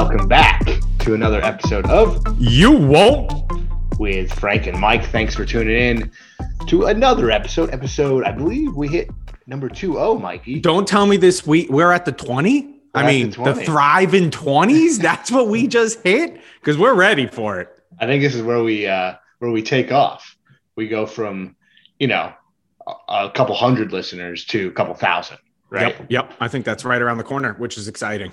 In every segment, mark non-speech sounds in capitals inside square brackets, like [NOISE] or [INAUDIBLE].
welcome back to another episode of You won't. with Frank and Mike. Thanks for tuning in to another episode. Episode, I believe we hit number two oh, Mikey. Don't tell me this week we're at the 20. We're I mean, the the, 20. thriving 20s. [LAUGHS] That's what we just hit because we're ready for it. I think this is where we uh where we take off. We go from, you know, a, a couple hundred listeners to a couple thousand, right? Yep. Yep. I think that's right around the corner, which is exciting.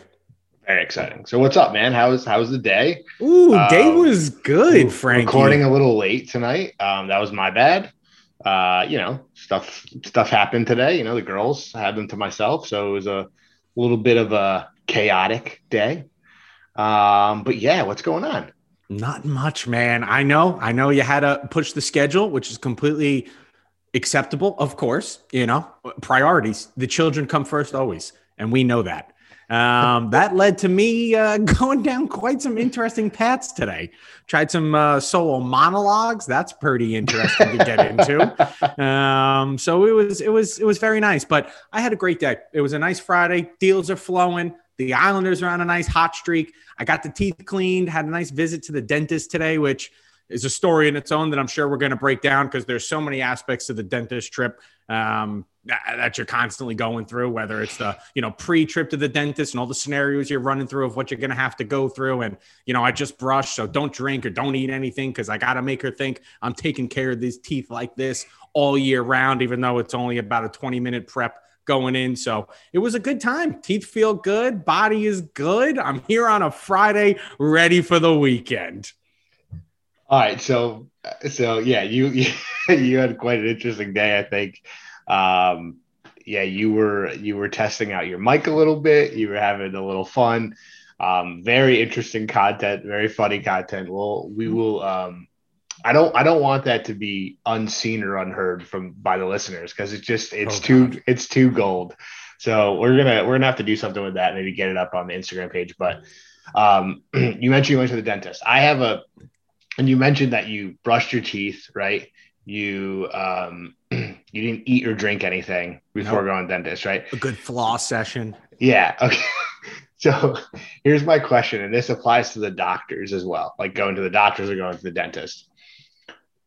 Very exciting. So what's up, man? How's how's the day? Ooh, day Um, was good, We're Recording a little late tonight. Um, that was my bad. Uh, you know, stuff stuff happened today. You know, the girls had them to myself, so it was a little bit of a chaotic day. Um, but yeah, what's going on? Not much, man. I know. I know you had to push the schedule, which is completely acceptable, of course. You know, priorities. The children come first always, and we know that. Um, that led to me uh, [LAUGHS] going down quite some interesting paths today. Tried some uh, solo monologues. That's pretty interesting to get into. [LAUGHS] Um, so it was it was it was very nice. But I had a great day. It was a nice Friday. Deals are flowing. The Islanders are on a nice hot streak. I got the teeth cleaned. Had a nice visit to the dentist today, which is a story in its own that I'm sure we're going to break down because there's so many aspects to the dentist trip um, that, that you're constantly going through. Whether it's the you know pre-trip to the dentist and all the scenarios you're running through of what you're going to have to go through, and you know I just brushed, so don't drink or don't eat anything because I got to make her think I'm taking care of these teeth like this all year round, even though it's only about a 20 minute prep going in. So it was a good time. Teeth feel good. Body is good. I'm here on a Friday, ready for the weekend. All right, so so yeah, you [LAUGHS] you, had quite an interesting day, I think. Um, yeah, you were you were testing out your mic a little bit. You were having a little fun. Um, very interesting content, very funny content. Well, we will. Um, I don't I don't want that to be unseen or unheard from by the listeners because it's just it's Oh, too God. it's too gold. So we're gonna we're gonna have to do something with that. Maybe get it up on the Instagram page. But um, [CLEARS THROAT] you mentioned you went to the dentist. I have a and you mentioned that you brushed your teeth, right? You um [CLEARS THROAT] you didn't eat or drink anything before Nope. going to the dentist, right? A good floss session. Yeah. [LAUGHS] Okay. So here's my question, and this applies to the doctors as well, like going to the doctors or going to the dentist.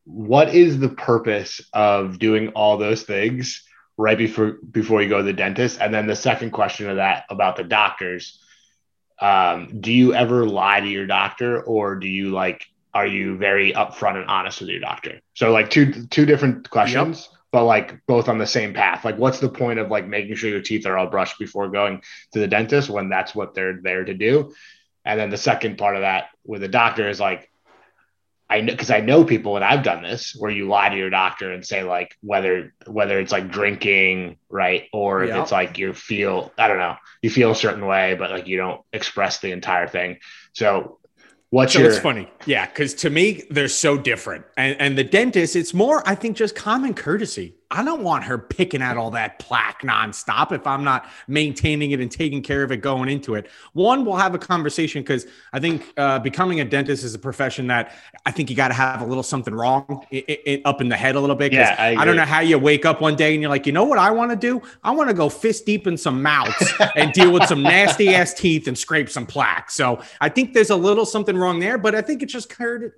What is the purpose of doing all those things right before before you go to the dentist? And then the second question of that about the doctors, um, do you ever lie to your doctor or do you like are you very upfront and honest with your doctor? So like two two different questions, but like both on the same path. Like what's the point of like making sure your teeth are all brushed before going to the dentist when that's what they're there to do? And then the second part of that with the doctor is like I know because I know people and I've done this where you lie to your doctor and say like whether whether it's like drinking, right? Or if it's like you feel I don't know, you feel a certain way, but like you don't express the entire thing. So what's So your it's funny. Yeah, because to me, they're so different. And and the dentist, it's more, I think, just common courtesy. I don't want her picking at all that plaque nonstop if I'm not maintaining it and taking care of it going into it. One, we'll have a conversation because I think uh, becoming a dentist is a profession that I think you got to have a little something wrong i i up in the head a little bit. Yeah, I I, don't know how you wake up one day and you're like, you know what I want to do? I want to go fist deep in some mouths and [LAUGHS] deal with some nasty ass teeth and scrape some plaque. So I think there's a little something wrong there, but I think it's just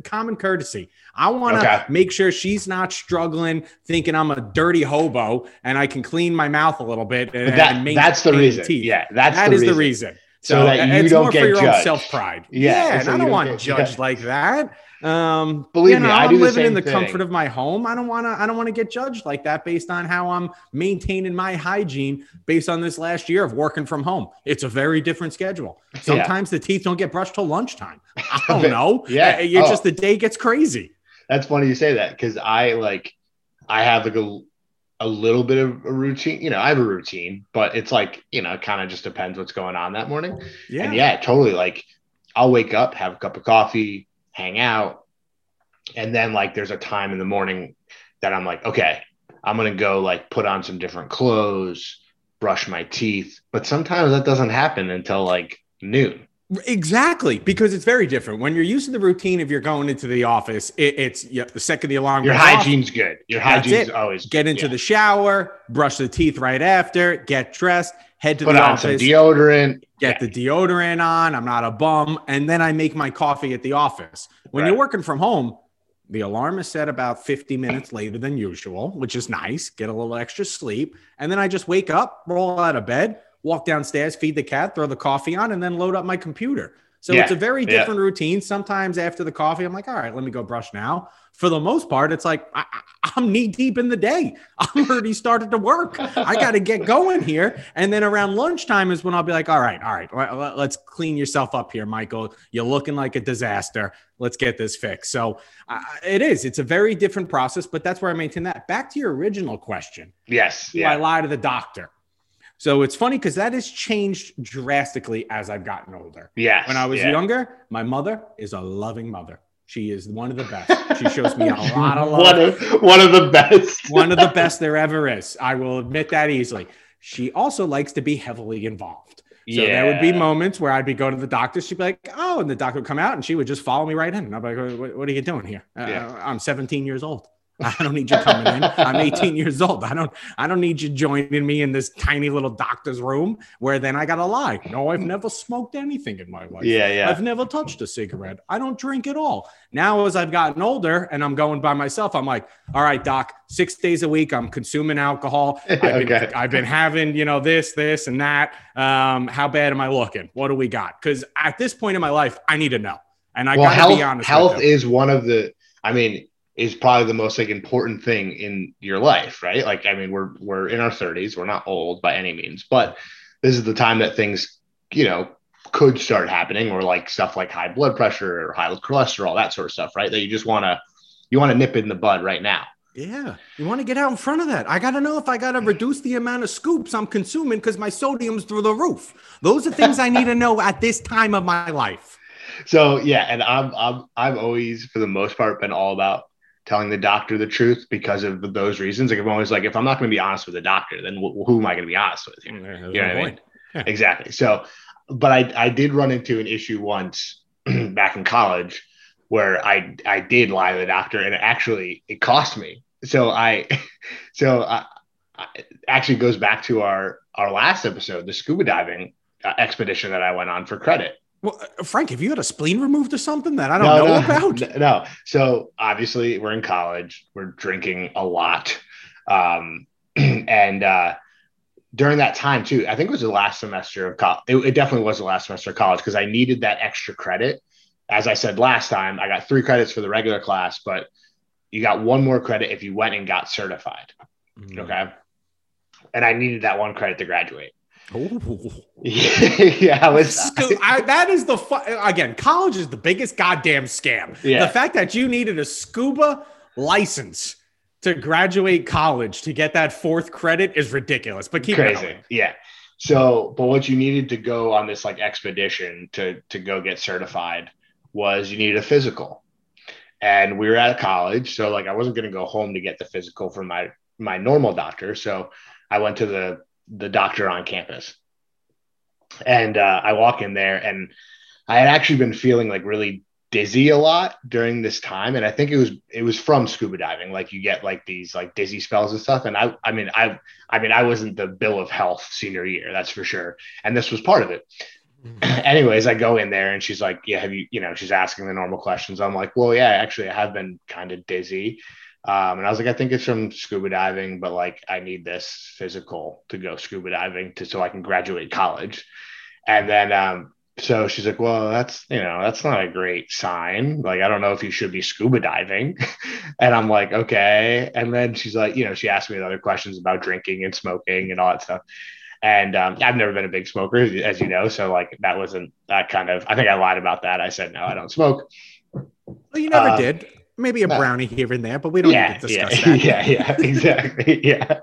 common courtesy. I want to Okay. make sure she's not struggling, thinking I'm a dirty hobo and I can clean my mouth a little bit. And, that and that's the reason. teeth. Yeah, that's That the is reason. the reason. So So, that you it's don't more get for your own judged. self pride. Yeah, Yeah, so and I don't don't want get- judged like that. Um, Believe you me, know, I I'm do the living in the thing. comfort of my home. I don't want to. I don't want to get judged like that based on how I'm maintaining my hygiene based on this last year of working from home. It's a very different schedule. Sometimes the teeth don't get brushed till lunchtime. [LAUGHS] I don't know. Yeah. Uh, you're Oh. just the day gets crazy. That's funny you say that because I like I have like a, a little bit of a routine. You know, I have a routine, but it's like, you know, kind of just depends what's going on that morning. Yeah. And yeah, totally. Like I'll wake up, have a cup of coffee, hang out, and then like there's a time in the morning that I'm like, okay, I'm gonna go like put on some different clothes, brush my teeth. But sometimes that doesn't happen until like noon. Exactly, because it's very different. When you're used to the routine, if you're going into the office, it, it's yeah, the second the alarm Your goes off, hygiene's good. Your hygiene's it. always get into yeah. the shower, brush the teeth right after, get dressed, head to Put the on office, some deodorant. get the deodorant on. I'm not a bum. And then I make my coffee at the office. When you're working from home, the alarm is set about 50 minutes later than usual, which is nice. Get a little extra sleep. And then I just wake up, roll out of bed, walk downstairs, feed the cat, throw the coffee on, and then load up my computer. So Yeah. it's a very Yeah. different routine. Sometimes after the coffee, I'm like, all right, let me go brush now. For the most part, it's like I, I'm knee deep in the day. [LAUGHS] I'm already started to work. I got to get going here. And then around lunchtime is when I'll be like, all right, all right, let- let- let's clean yourself up here, Michael. You're looking like a disaster. Let's get this fixed. So uh, it is. It's a very different process, but that's where I maintain that. Back to your original question. Yes. Do I lie to the doctor? So it's funny because that has changed drastically as I've gotten older. Yeah. When I was yeah. younger, my mother is a loving mother. She is one of the best. She shows me a [LAUGHS] lot of love. one of one of the best. [LAUGHS] one of the best there [LAUGHS] ever is. I will admit that easily. She also likes to be heavily involved. So there would be moments where I'd be going to the doctor. She'd be like, "Oh," and the doctor would come out, and she would just follow me right in. And I'd be like, "What, what are you doing here? Uh, Yeah. I'm 17 years old. I don't need you coming in. I'm 18 years old. I don't. I don't need you joining me in this tiny little doctor's room where then I gotta lie. No, I've never smoked anything in my life. Yeah, yeah. I've never touched a cigarette. I don't drink at all. Now, as I've gotten older and I'm going by myself, I'm like, all right, doc, six days a week, I'm consuming alcohol. [LAUGHS] I've been, Okay. I've been having, you know, this, this, and that. Um, how bad am I looking? What do we got? Because at this point in my life, I need to know. And I well, gotta health, be honest. health is one of the. I mean, is probably the most like important thing in your life, right? Like, I mean, we're we're in our 30s. We're not old by any means, but this is the time that things, you know, could start happening, or like stuff like high blood pressure or high cholesterol, that sort of stuff, right? That you just want to you want to nip in the bud right now. Yeah, you want to get out in front of that. I got to know if I got to reduce the amount of scoops I'm consuming because my sodium's through the roof. Those are things I need to know at this time of my life. So yeah, and I'm I'm I've always for the most part been all about telling the doctor the truth because of those reasons. Like I'm always like, if I'm not going to be honest with the doctor, then wh- who am I going to be honest with? Here? There's You know no what I mean? Yeah. Exactly. So, but I I did run into an issue once [CLEARS THROAT] back in college where I I did lie to the doctor, and it actually it cost me. So I [LAUGHS] so I, I actually goes back to our our last episode, the scuba diving uh, expedition that I went on for credit. Well, uh, Frank, have you had a spleen removed or something that I don't know about? No. So obviously we're in college. We're drinking a lot, um, [CLEARS THROAT] and uh, during that time too, I think it was the last semester of college. It, it definitely was the last semester of college because I needed that extra credit. As I said last time, I got three credits for the regular class, but you got one more credit if you went and got certified. Mm. Okay. And I needed that one credit to graduate. Ooh. [LAUGHS] yeah, was. [LAUGHS] I, that is the fu- again. College is the biggest goddamn scam. Yeah. The fact that you needed a scuba license to graduate college to get that fourth credit is ridiculous. But keep it crazy. going. Yeah. So, but what you needed to go on this like expedition to to go get certified was you needed a physical. And we were at college, so like I wasn't going to go home to get the physical from my my normal doctor, so I went to the the doctor on campus. And uh, I walk in there and I had actually been feeling like really dizzy a lot during this time and I think it was it was from scuba diving like you get like these like dizzy spells and stuff and I I mean I I mean, I wasn't the bill of health senior year, that's for sure. And this was part of it. [CLEARS THROAT] Anyways, I go in there and she's like, Yeah, have you, you know, she's asking the normal questions. I'm like, Well, yeah, actually, I have been kind of dizzy. Um, and I was like, I think it's from scuba diving, but like, I need this physical to go scuba diving to so I can graduate college. And then, um, so she's like, well, that's, you know, that's not a great sign. Like, I don't know if you should be scuba diving. [LAUGHS] and I'm like, okay. And then she's like, you know, she asked me other questions about drinking and smoking and all that stuff. And um, I've never been a big smoker, as you know. So, like, that wasn't that kind of, I think I lied about that. I said, no, I don't smoke. Well, you never Uh, did. Maybe a brownie here and there, but we don't Yeah, need to yeah, discuss that. [LAUGHS] yeah, yeah, exactly. Yeah.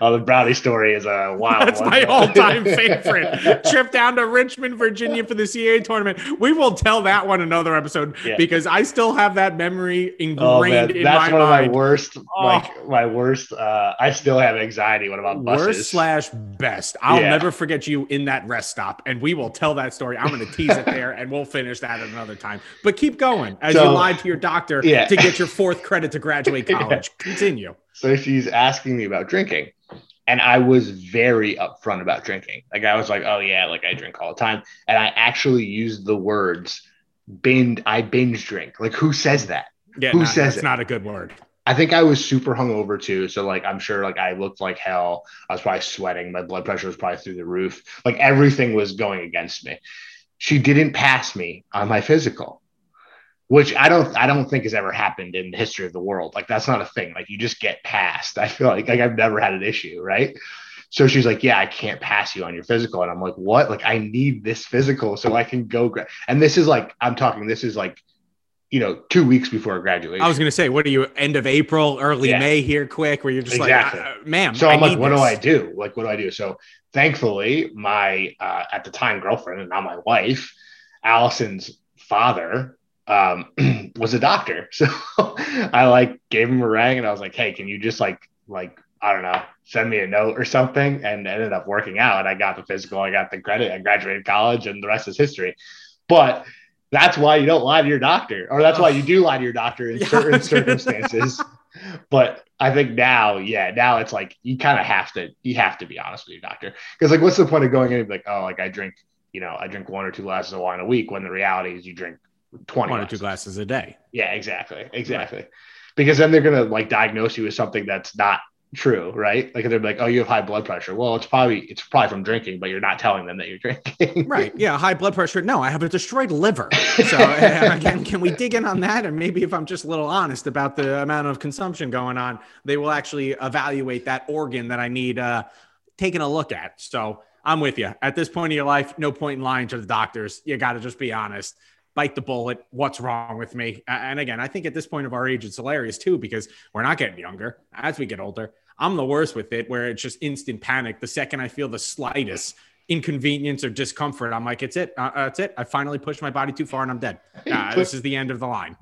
Oh, the brownie story is a wild That's one. my [LAUGHS] all-time favorite. Trip down to Richmond, Virginia for the CA tournament. We will tell that one another episode Yeah. because I still have that memory ingrained Oh man, in that's my one of my worst. Oh. Like my worst. Uh, I still have anxiety. What about buses? Worst slash best. I'll Yeah. never forget you in that rest stop, and we will tell that story. I'm going to tease it there, and we'll finish that at another time. But keep going as you lied to your doctor Yeah. to get your fourth credit to graduate [LAUGHS] college. Continue. So she's asking me about drinking, and I was very upfront about drinking. Like I was like, oh yeah, like I drink all the time. And I actually used the words binge, I binge drink. Like who says that? Yeah, who not, says it's it? not a good word. I think I was super hungover too. So like I'm sure like I looked like hell. I was probably sweating. My blood pressure was probably through the roof. Like everything was going against me. She didn't pass me on my physical, which I don't I don't think has ever happened in the history of the world. Like that's not a thing. Like you just get passed. I feel like like I've never had an issue, right? So she's like, "Yeah, I can't pass you on your physical," and I'm like, "What? Like I need this physical so I can go." Gra-. And this is like I'm talking. This is like you know, two weeks before graduation. I was going to say, what are you, end of April, early Yeah. May here, quick, where you're just Exactly. like, uh, ma'am. so I I'm like, need what do. I do? Like, what do I do? So thankfully, my uh, at the time girlfriend and now my wife, Allison's father, um, [CLEARS THROAT] was a doctor. [LAUGHS] So I like gave him a ring and I was like, hey, can you just like like I don't know, send me a note or something? And ended up working out. And I got the physical, I got the credit, I graduated college, and the rest is history. But that's why you don't lie to your doctor, or that's why you do lie to your doctor in [LAUGHS] Yeah, certain circumstances. but I think now, yeah, now it's like you kind of have to, you have to be honest with your doctor, because like, what's the point of going in and be like, oh, like I drink, you know, I drink one or two glasses of wine a week, when the reality is you drink twenty. One or two glasses. a day. Yeah, exactly, exactly. Because then they're gonna like diagnose you with something that's not true, right? Like they're like, oh, you have high blood pressure. Well, it's probably it's probably from drinking, but you're not telling them that you're drinking. [LAUGHS] Right. Yeah. High blood pressure. No, I have a destroyed liver. [LAUGHS] So [LAUGHS] again, can we dig in on that? And maybe if I'm just a little honest about the amount of consumption going on, they will actually evaluate that organ that I need uh, taking a look at. So I'm with you. At this point in your life, no point in lying to the doctors. You got to just be honest. Bite the bullet. What's wrong with me? And again, I think at this point of our age, it's hilarious too because we're not getting younger. As we get older, I'm the worst with it, where it's just instant panic. The second I feel the slightest inconvenience or discomfort, I'm like, it's it. Uh, that's it. I finally pushed my body too far and I'm dead. Uh, this is the end of the line.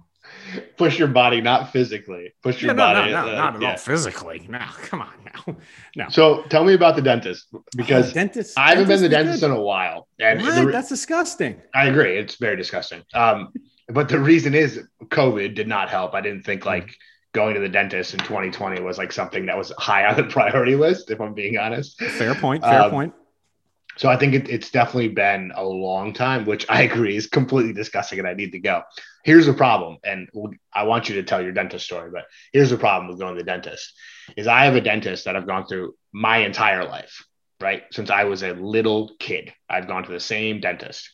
[LAUGHS] Push your body, not physically. Push your Yeah, no, no, body. no, uh, not at yeah. all physically. No, come on now. [LAUGHS] No. So tell me about the dentist because Oh, [SIGHS] dentist. I haven't been to the dentist dentist in a while, and the That's disgusting. I agree, it's very disgusting. Um, but the reason is COVID did not help. I didn't think like going to the dentist in 2020 was like something that was high on the [LAUGHS] priority list. If I'm being honest, Fair point. Fair Um, point. So I think it, it's definitely been a long time, which I agree is completely disgusting, and I need to go. Here's the problem, and I want you to tell your dentist story. But here's the problem with going to the dentist: is I have a dentist that I've gone through my entire life, right? Since I was a little kid, I've gone to the same dentist,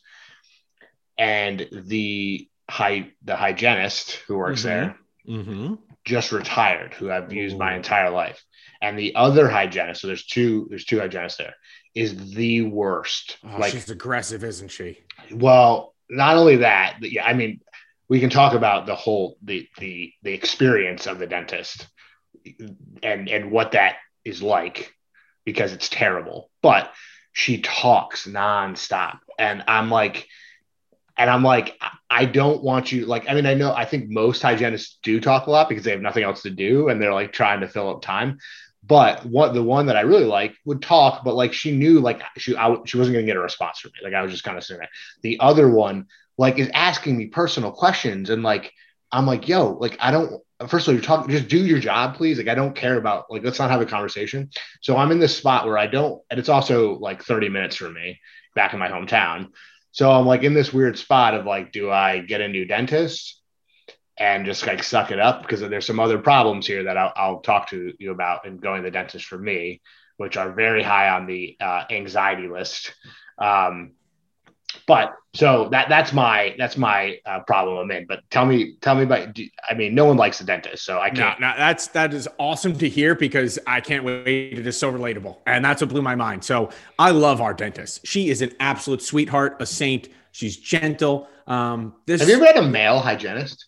and the hy- the hygienist who works Mhm. there Mm-hmm. just retired, who I've used my entire life. And the other hygienist, so there's two, there's two hygienists there, is the worst. Oh, like, she's aggressive, isn't she? well, not only that, but yeah, I mean, we can talk about the whole the the the experience of the dentist and and what that is like because it's terrible. But she talks nonstop, and I'm like, and I'm like, I don't want you like. I mean, I know I think most hygienists do talk a lot because they have nothing else to do, and they're like trying to fill up time. But what the one that I really like would talk, but like she knew like she I, she wasn't going to get a response from me. Like I was just kind of sitting there. The other one like is asking me personal questions, and like I'm like, yo, like I don't. First of all, you're talking. Just do your job, please. Like I don't care about like let's not have a conversation. So I'm in this spot where I don't, and it's also like 30 minutes from me back in my hometown. So I'm like in this weird spot of like, do I get a new dentist? And just like suck it up because there's some other problems here that I'll, I'll talk to you about in going to the dentist for me, which are very high on the uh, anxiety list. Um, but so that that's my that's my uh, problem I'm in. But tell me tell me about. do- I mean, no one likes the dentist, so I can't. no, that's that is awesome to hear because I can't wait. It is so relatable, and that's what blew my mind. So I love our dentist. She is an absolute sweetheart, a saint. She's gentle. Um, this Have you ever had a male hygienist?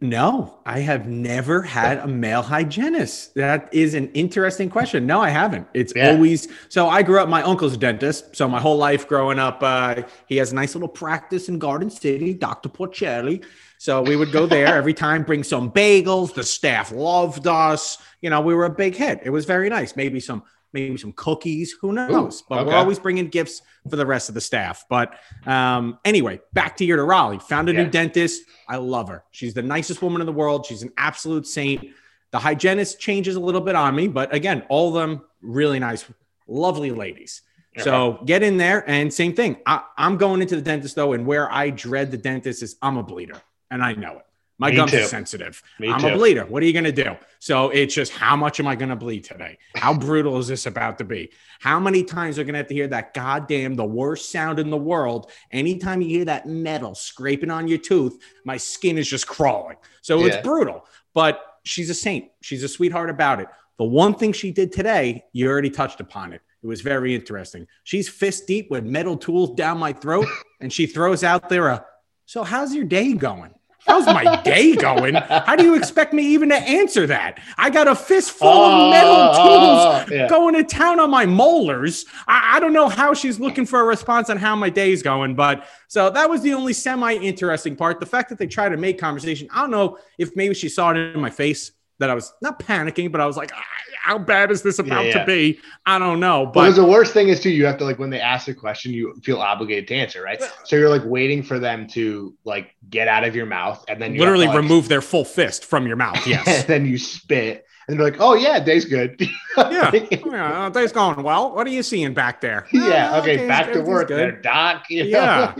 No, I have never had a male hygienist. That is an interesting question. No, I haven't. It's Yeah. always so. I grew up. My uncle's a dentist, so my whole life growing up, uh, he has a nice little practice in Garden City, Doctor Porcelli. So we would go there every time, bring some bagels. The staff loved us. You know, we were a big hit. It was very nice. Maybe some, maybe some cookies. Who knows? but we're always bringing gifts for the rest of the staff. But um, anyway, back to here to Raleigh. Found a Yeah. new dentist. I love her. She's the nicest woman in the world. She's an absolute saint. The hygienist changes a little bit on me, but again, all of them really nice, lovely ladies. So get in there and same thing. I, I'm going into the dentist though, and where I dread the dentist is I'm a bleeder, and I know it. My Me gums too. are sensitive. Me I'm too. a bleeder. What are you going to do? So it's just how much am I going to bleed today? How brutal is this about to be? How many times are going to have to hear that goddamn the worst sound in the world? Anytime you hear that metal scraping on your tooth, my skin is just crawling. So Yeah. it's brutal. But she's a saint. She's a sweetheart about it. The one thing she did today, you already touched upon it. It was very interesting. She's fist deep with metal tools down my throat, and she throws out there a, so how's your day going? How's my day going? How do you expect me even to answer that? I got a fistful of ah, metal Oh, tools oh, yeah. going to town on my molars. I, I don't know how she's looking for a response on how my day's going, but so that was the only semi interesting part. The fact that they try to make conversation, I don't know if maybe she saw it in my face that I was not panicking, but I was like, "Ah, how bad is this about Yeah, yeah. to be? I don't know. But the worst thing is too, you have to like when they ask a question, you feel obligated to answer, right? So you're like waiting for them to like get out of your mouth, and then you literally to, like, remove their full fist from your mouth. [LAUGHS] and Yes. then you spit, and they're like, "Oh yeah, day's good." [LAUGHS] yeah. yeah. Day's going well. What are you seeing back there? [LAUGHS] yeah. "Oh, Okay, back to work, good." there, doc. you know? Yeah.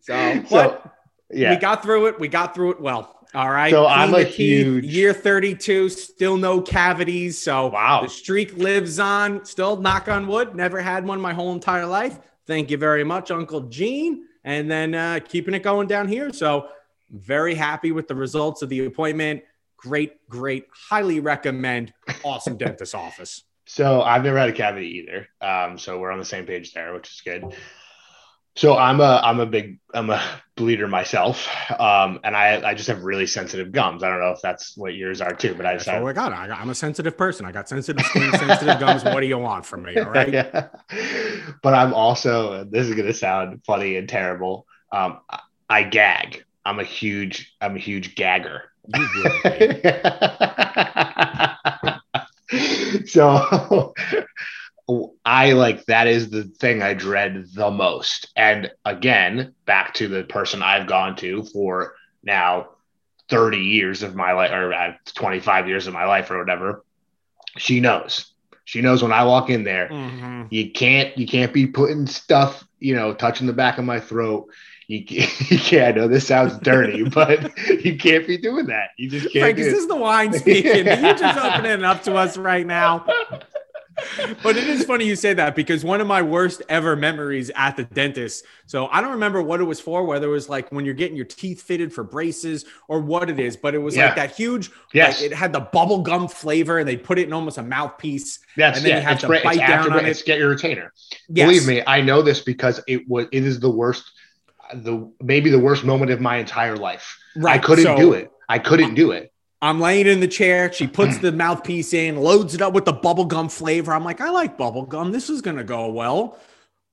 So, So, but yeah. we got through it. We got through it well. All right. So I'm a huge- year 32, still no cavities. So Wow. the streak lives on. Still knock on wood. Never had one my whole entire life. Thank you very much, Uncle Gene. And then uh, keeping it going down here. So very happy with the results of the appointment. Great, great. Highly recommend. Awesome dentist office. [LAUGHS] So I've never had a cavity either. Um, so we're on the same page there, which is good. So I'm a I'm a big I'm a bleeder myself, um, and I I just have really sensitive gums. I don't know if that's what yours are too, but I just That's have, all I got. I got. I'm a sensitive person. I got sensitive skin, sensitive gums. What do you want from me? All right. Yeah. [LAUGHS] But I'm also this is gonna sound funny and terrible. Um, I, I gag. I'm a huge I'm a huge gagger. You will be. [LAUGHS] so I like that is the thing I dread the most. And again, back to the person I've gone to for now 30 years of my life or uh, 25 years of my life or whatever. She knows. She knows when I walk in there, Mhm. you can't you can't be putting stuff, you know, touching the back of my throat. You [LAUGHS] can't, you can't I know this sounds dirty, [LAUGHS] but you can't be doing that. You just can't Frank, is this the wine [LAUGHS] speaking? You just opening it up to us right now? But it is funny you say that because one of my worst ever memories at the dentist. So I don't remember what it was for, whether it was like when you're getting your teeth fitted for braces or what it is, but it was Yeah. like that huge, Yes. like it had the bubble gum flavor and they put it in almost a mouthpiece. That's and then yeah, you have it's to bite down after, on it's it. get your retainer. Yes. Believe me, I know this because it was it is the worst, the maybe the worst moment of my entire life. Right. I couldn't So- do it. I couldn't do it. I'm laying in the chair. She puts mm. the mouthpiece in, loads it up with the bubblegum flavor. I'm like, I like bubblegum. This is going to go well.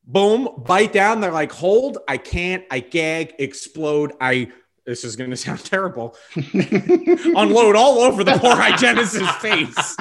Boom, bite down. They're like, hold. I can't. I gag, explode. I, this is going to sound [LAUGHS] terrible. [LAUGHS] Unload all over the poor hygienist's face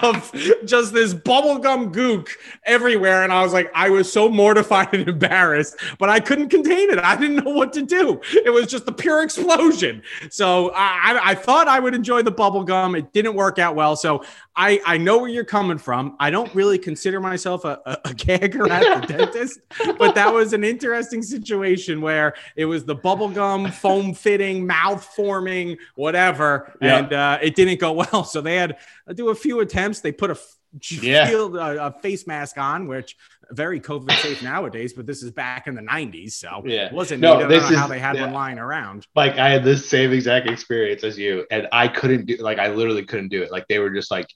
of just this bubblegum gook everywhere. And I was like, I was so mortified and embarrassed, but I couldn't contain it. I didn't know what to do. It was just a pure explosion. So I, I, thought I would enjoy the bubble gum. It didn't work out well. So I, I know where you're coming from. I don't really consider myself a, a, a gagger at the [LAUGHS] dentist, but that was an interesting situation where it was the bubble gum, fitting, mouth forming, whatever, Yeah. and uh, it didn't go [LAUGHS] well. So they had to do a few attempts. They put a Yeah. shield, a, a face mask on, which very COVID safe nowadays, but this is back in the 90s. So Yeah. it wasn't No, neat. I don't this know how is- they had yeah. one lying around. like I had this same exact experience as you, and I couldn't do like I literally couldn't do it. Like they were just like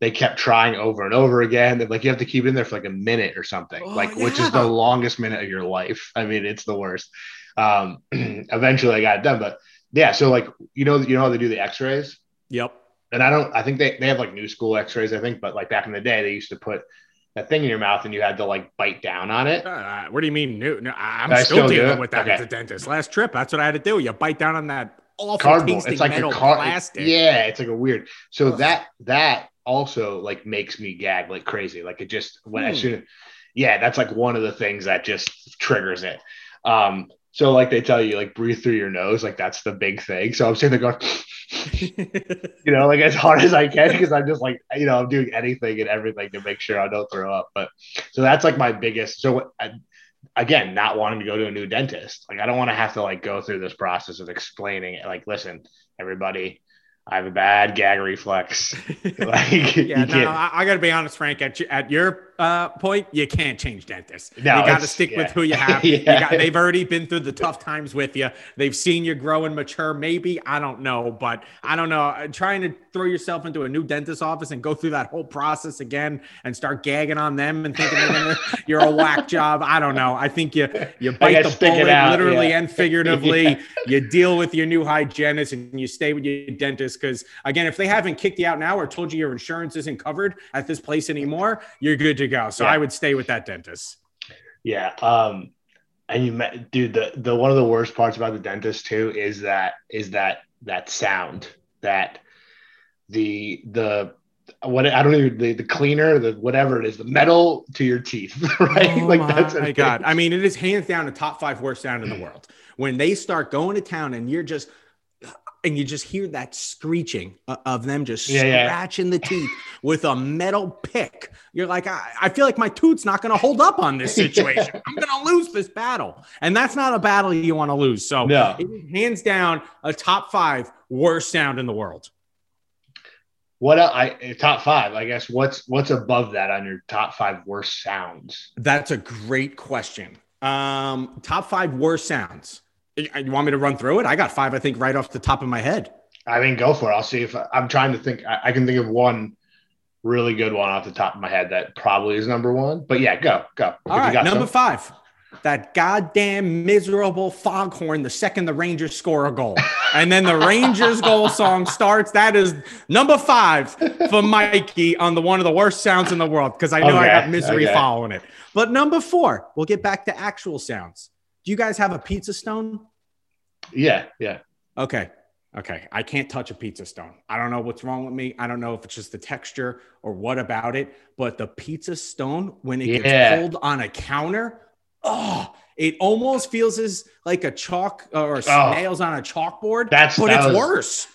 they kept trying over and over again. Like you have to keep it in there for like a minute or something, Oh, like which is the longest minute of your life. I mean, it's the worst. Um, [CLEARS THROAT] eventually, I got it done, but yeah. So like you know, you know how they do the X-rays, Yep. and I don't. I think they they have like new school X-rays. I think, but like back in the day, they used to put that thing in your mouth and you had to like bite down on it. Uh, what do you mean new? No, I'm I still, still dealing with that Okay. at the dentist. Last trip, that's what I had to do. You bite down on that awful cardboard. tasting It's like metal a car- plastic. Yeah, it's like a weird. So Ugh. that that also like makes me gag like crazy. Like it just when as Hmm. soon yeah, that's like one of the things that just triggers it. Um So like they tell you, like breathe through your nose, like that's the big thing. So I'm sitting there going, [LAUGHS] you know, like as hard as I can because I'm just like, you know, I'm doing anything and everything to make sure I don't throw up. But so that's like my biggest. So I, again, not wanting to go to a new dentist, like I don't want to have to like go through this process of explaining it. Like, listen, everybody, I have a bad gag reflex. [LAUGHS] like, yeah, no, I, I got to be honest, Frank. At, at your uh, point, you can't change dentists. No, you got to stick yeah. with who you have. Yeah. [LAUGHS] you got, they've already been through the tough times with you. They've seen you grow and mature. Maybe I don't know, but I don't know. Uh, Trying to throw yourself into a new dentist office and go through that whole process again and start gagging on them and thinking [LAUGHS] you're a whack job. I don't know. I think you you bite the bullet out, literally yeah. and figuratively. [LAUGHS] You deal with your new hygienist and you stay with your dentist because again, if they haven't kicked you out now or told you your insurance isn't covered at this place anymore, you're good to go. So Yeah. I would stay with that dentist. Yeah. Um, and you met, dude, the, the, one of the worst parts about the dentist too is that, is that, that sound that the, the, what I don't even the, the cleaner, the whatever it is, the metal to your teeth, [LAUGHS] right? Oh like that's my god! I mean, it is hands down the top five worst sound in the world. When they start going to town, and you're just, and you just hear that screeching uh, of them just Yeah, yeah. scratching the teeth with a metal pick. You're like, I, I feel like my tooth's not going to hold up on this situation. [LAUGHS] I'm going to lose this battle, and that's not a battle you want to lose. So, No. hands down a top five worst sound in the world. What el- I uh, top five, I guess. What's what's above that on your top five worst sounds? That's a great question. Um, top five worst sounds. You want me to run through it? I got five, I think, right off the top of my head. I mean, go for it. I'll see if I'm trying to think. I, I can think of one really good one off the top of my head that probably is number one. But yeah, go go. All you got number some. five. That goddamn miserable foghorn the second the Rangers score a goal. And then the Rangers goal song starts. That is number five for Mikey on the one of the worst sounds in the world because I know I got misery okay. following it. But number four, we'll get back to actual sounds. Do you guys have a pizza stone? Yeah, yeah. Okay. Okay. I can't touch a pizza stone. I don't know what's wrong with me. I don't know if it's just the texture or what about it, but the pizza stone, when it Yeah. gets pulled on a counter, oh, it almost feels as like a chalk or oh. nails on a chalkboard, Oh. That's- but that it's was- worse.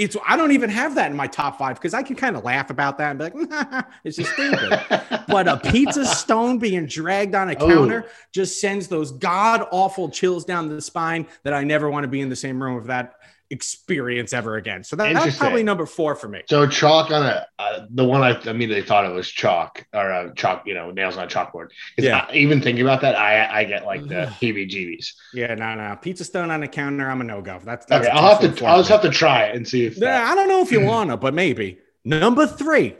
It's I don't even have that in my top five because I can kind of laugh about that and be like, [LAUGHS] it's just stupid. [LAUGHS] but a pizza stone being dragged on a Oh. counter just sends those god awful chills down the spine that I never want to be in the same room with that experience ever again. So that, that's probably number four for me. So chalk on a uh, the one I immediately thought it was chalk or uh, chalk, you know, nails on a chalkboard. 'Cause Yeah. I- even thinking about that, I I get like the Ugh. [SIGHS] heebie-jeebies. Yeah, no, no, pizza stone on the counter. I'm a no go. That's, that's Okay, a I'll have to for I'll just me. have to try it and see if that, Yeah, I don't know if you [CLEARS THROAT] wanna, but maybe. Number three,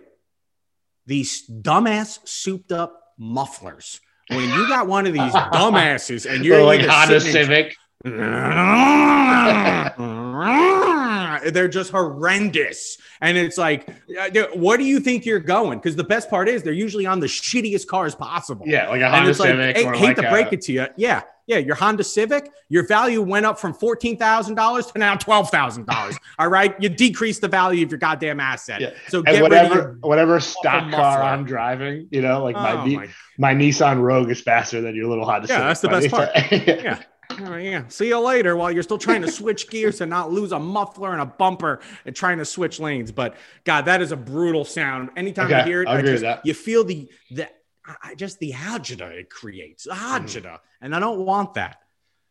these dumbass souped up mufflers. When you got one of these [LAUGHS] dumbasses and you're like either Honda sitting in- Civic. [LAUGHS] They're just horrendous. And it's like, uh, what do you think you're going? Because the best part is they're usually on the shittiest cars possible. Yeah, like a And Honda it's like, Civic hey, hate like to a, break it to you. Yeah. Yeah. Your Honda Civic, your value went up from $14,000 to now $12,000. [LAUGHS] All right. You decreased the value of your goddamn asset. Yeah. So and get rid of whatever your. whatever stock muffler. car I'm driving, you know, like my, Oh, Ni- my my Nissan Rogue is faster than your little Honda Yeah, Civic. that's the My best part. [LAUGHS] Yeah. Oh, yeah. See you later while you're still trying to switch gears and not lose a muffler and a bumper and trying to switch lanes. But God, that is a brutal sound. Anytime I Okay, hear it, I I just, you feel the the I- just the agita it creates. Mm-hmm. Agita. And I don't want that.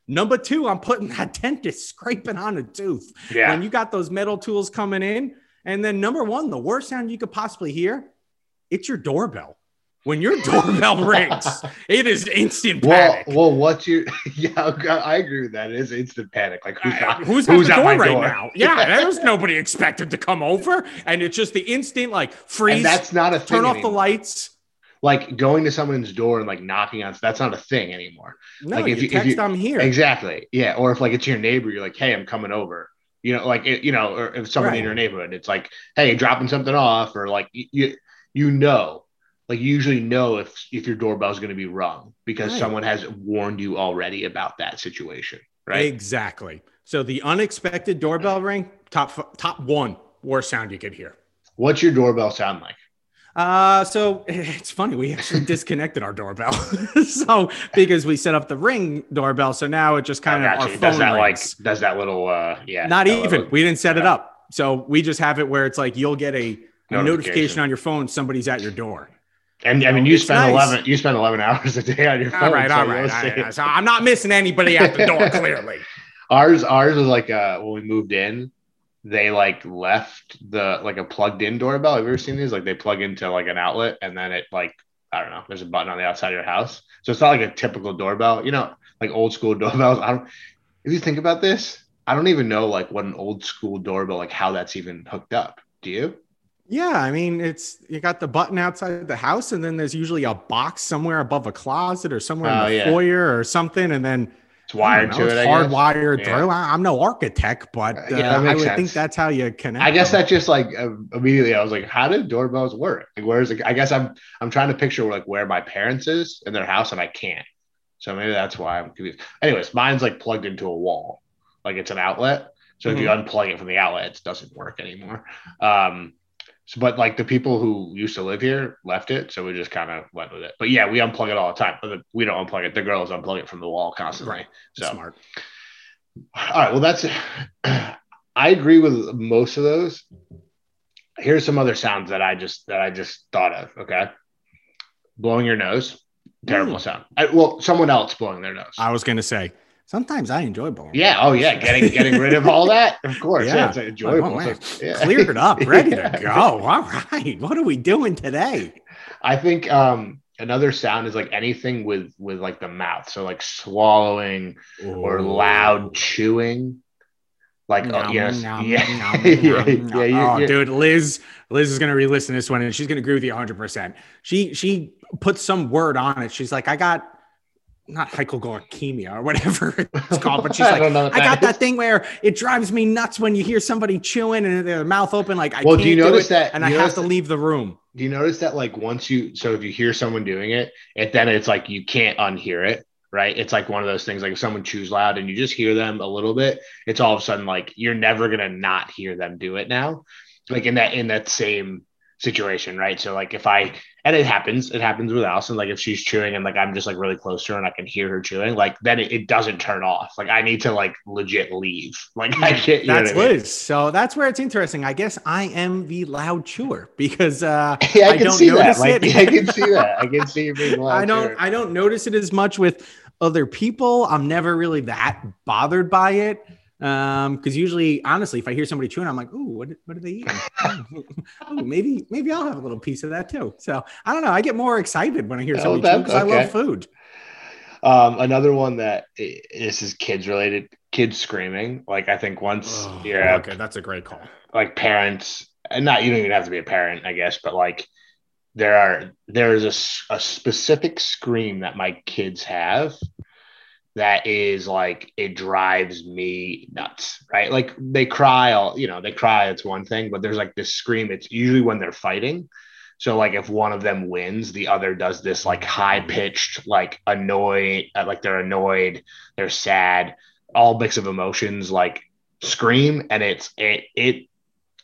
Number two, I'm putting that [LAUGHS] dentist scraping on a tooth. Yeah. When you got those metal tools coming in. And then number one, the worst sound you could possibly hear, it's your doorbell. When your doorbell [LAUGHS] rings, it is instant Well, panic. well, what's your? [LAUGHS] Yeah, I agree with that. It is instant panic. Like who's, Uh, not, who's, who's at the door right door? now? [LAUGHS] Yeah, there's nobody expected to come over, and it's just the instant like freeze, and that's not a thing. turn off the lights. Like going to someone's door and like knocking on. That's not a thing anymore. No, Like, if you- if text, you- I'm here. Exactly. Yeah. Or if like it's your neighbor, you're like, hey, I'm coming over. You know, like it, you know, or if someone Right. in your neighborhood, it's like, hey, dropping something off, or like you, you, you know, like you usually know if if your doorbell is going to be rung because Right. someone has warned you already about that situation, right? Exactly. So the unexpected doorbell ring, top top one worst sound you could hear. What's your doorbell sound like? Uh, so [LAUGHS] it's funny. We actually disconnected our doorbell. [LAUGHS] so because we set up the ring doorbell, so now it just kind Oh, of our phone does that rings. like does that little uh yeah Not even. little- we didn't set it up. So we just have it where it's like you'll get a, a notification. Notification. on your phone. Somebody's at your door. And I mean you it's spend nice. eleven you spend eleven [LAUGHS] hours a day on your phone. All right, so all right. all right. So I'm not missing anybody at the door. [LAUGHS] Clearly. Ours ours was like uh when we moved in, they like left the like a plugged in doorbell. Have you ever seen these? Like they plug into like an outlet and then it like I don't know, there's a button on the outside of your house. So it's not like a typical doorbell, you know, like old school [LAUGHS] doorbells. I don't if you think about this, I don't even know like what an old school doorbell, like how that's even hooked up. Do you? Yeah, I mean, it's you got the button outside the house, and then there's usually a box somewhere above a closet or somewhere Oh, in the yeah. foyer or something, and then It's wired to know, it. It's I guess. hardwired Yeah. through. I- I'm no architect, but Uh, uh, yeah, I would makes think that's how you connect. I guess them. that just like uh, immediately I was like, how did doorbells work? Like, where's I guess I'm I'm trying to picture like where my parents is in their house and I can't. So maybe that's why I'm confused. Anyways, mine's like plugged into a wall, like it's an outlet. So if you Mm-hmm. unplug it from the outlet, it doesn't work anymore. Um, so, but like the people who used to live here left it, so we just kind of went with it. But yeah, we unplug it all the time. We don't unplug it. The girls unplug it from the wall constantly. Right. So smart. all right. Well, that's. I agree with most of those. Here's some other sounds that I just that I just thought of. Okay, blowing your nose, terrible Mm. sound. I, well, someone else blowing their nose. I was gonna say sometimes I enjoy blowing. yeah. Oh, yeah. Getting getting rid of all that. Of [LAUGHS] course. Yeah. Yeah. it's enjoyable. Oh. So, yeah. Cleared it up, [LAUGHS] ready Yeah. to go. All right, what are we doing today? I think um another sound is like anything with with like the mouth. So like swallowing or loud chewing. Like oh, yes, nom, yeah, nom, [LAUGHS] yeah, yeah, oh, dude, Liz, Liz is gonna re-listen to this one, and she's gonna agree with you 100. percent She she put some word on it. She's like, I got not hypoglycemia or whatever [LAUGHS] it's [LAUGHS] called, but she's like, don't I got is. that thing where it drives me nuts when you hear somebody chewing and their mouth open. Like, I Well, do you notice that- And I have to that- leave the room. Do you notice that like once you so if you hear someone doing it, it then it's like you can't unhear it, right? It's like one of those things like if someone chews loud and you just hear them a little bit, it's all of a sudden like you're never gonna not hear them do it now. Like in that in that same situation, right? So like if I and it happens, it happens with Allison. Like if she's chewing and like I'm just like really close to her and I can hear her chewing, like then it, it doesn't turn off. Like I need to like legit leave. [LAUGHS] Like I can't. You know That's what I mean? So that's where it's interesting. I guess I am the loud chewer because uh, [LAUGHS] Yeah, I, I can don't see that. notice Like. I can see that. I can see you being [LAUGHS] loud. I don't chewer. I don't notice it as much with other people. I'm never really that bothered by it. Um, because usually, honestly, if I hear somebody chewing, I'm like, "Ooh, what, what are they eating? [LAUGHS] [LAUGHS] oh, maybe maybe I'll have a little piece of that too." So I don't know. I get more excited when I hear Oh, somebody that- chew because I love food. Um, another one that this is kids related, kids screaming. Like I think once Oh, you're okay, that's a great call. like parents, and not you don't even have to be a parent, I guess, but like there are there is a, a specific scream that my kids have that is like it drives me nuts, right? Like they cry all, you know, they cry. It's one thing, but there's like this scream. It's usually when they're fighting. So like if one of them wins, the other does this like high pitched, like annoyed, uh, like they're annoyed, they're sad, all mix of emotions, like scream, and it's it it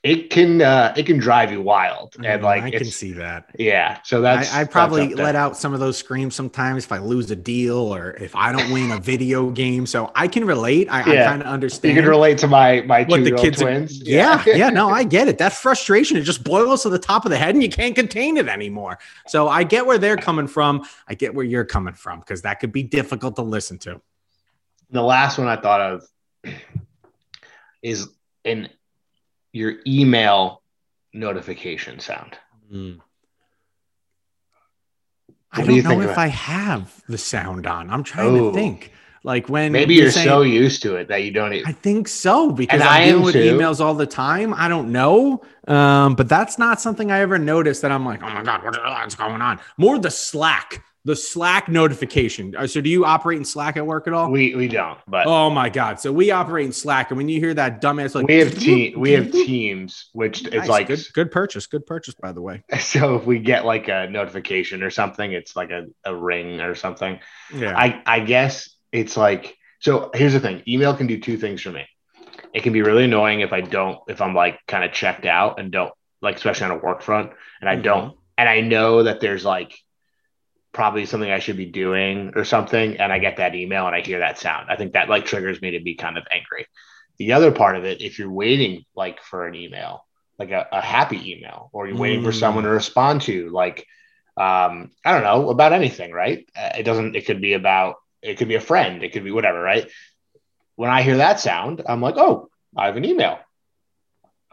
it can uh it can drive you wild, and like I can see that. yeah. So that's I, I probably there. let out some of those screams sometimes if I lose a deal or if I don't win a video game. So I can relate. I, I kind of understand. You can relate to my my what the two kids are- twins. yeah yeah no i get it that frustration it just boils to the top of the head and you can't contain it anymore so i get where they're coming from i get where you're coming from because that could be difficult to listen to the last one I thought of is in your email notification sound. i do you don't know if of i have the sound on i'm trying Oh. to think like when Maybe you're saying- so used to it that you don't. Even, I think so because And I'm I am dealing with too. emails all the time. I don't know, um, but that's not something I ever noticed. That I'm like, oh my god, what's going on? More the Slack, the Slack notification. Uh, So, do you operate in Slack at work at all? we we don't, but Oh my god! So we operate in Slack, and when you hear that dumbass like we have [LAUGHS] te- we have teams, which it's Nice. like good, good purchase, good purchase by the way. [LAUGHS] so if we get like a notification or something, it's like a, a ring or something. Yeah, I I guess it's like so. Here's the thing: email can do two things for me. It can be really annoying if I don't if I'm like kind of checked out and don't like especially on a work front and I Mhm. don't and I know that there's like probably something I should be doing or something, and I get that email and I hear that sound. I think that like triggers me to be kind of angry. The other part of it, if you're waiting like for an email, like a, a happy email, or you're waiting for Mm. someone to respond to, like um, I don't know about anything, right? It doesn't. It could be about. It could be a friend. It could be whatever, right? When I hear that sound, I'm like, oh, I have an email.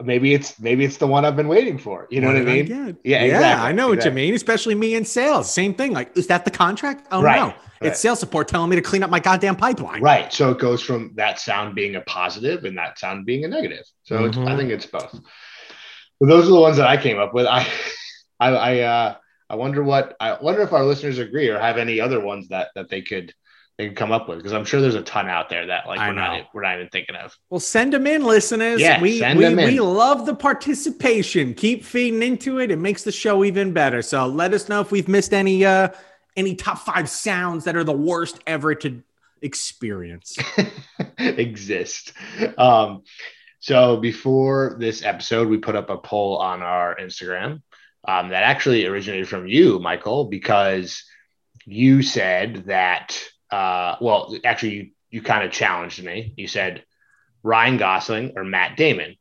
Maybe it's maybe it's the one I've been waiting for. You know what, I mean? get? Yeah, yeah, exactly, I know what exactly. you mean. Especially me in sales, same thing. Like, is that the contract? Oh Right, no, right. it's sales support telling me to clean up my goddamn pipeline. Right. So it goes from that sound being a positive and that sound being a negative. So it's, I think it's both. Well, those are the ones that I came up with. I, [LAUGHS] I, I, uh, I wonder what I wonder if our listeners agree or have any other ones that that they could they could come up with because I'm sure there's a ton out there that like I we're know. not we're not even thinking of. Well, send them in, listeners. Yeah, we send we, them in. we love the participation. Keep feeding into it. It makes the show even better. So let us know if we've missed any uh any top five sounds that are the worst ever to experience. [LAUGHS] exist. Um, so before this episode, we put up a poll on our Instagram um, that actually originated from you, Michael, because you said that. Uh, well, actually, you, you kind of challenged me. You said Ryan Gosling or Matt Damon.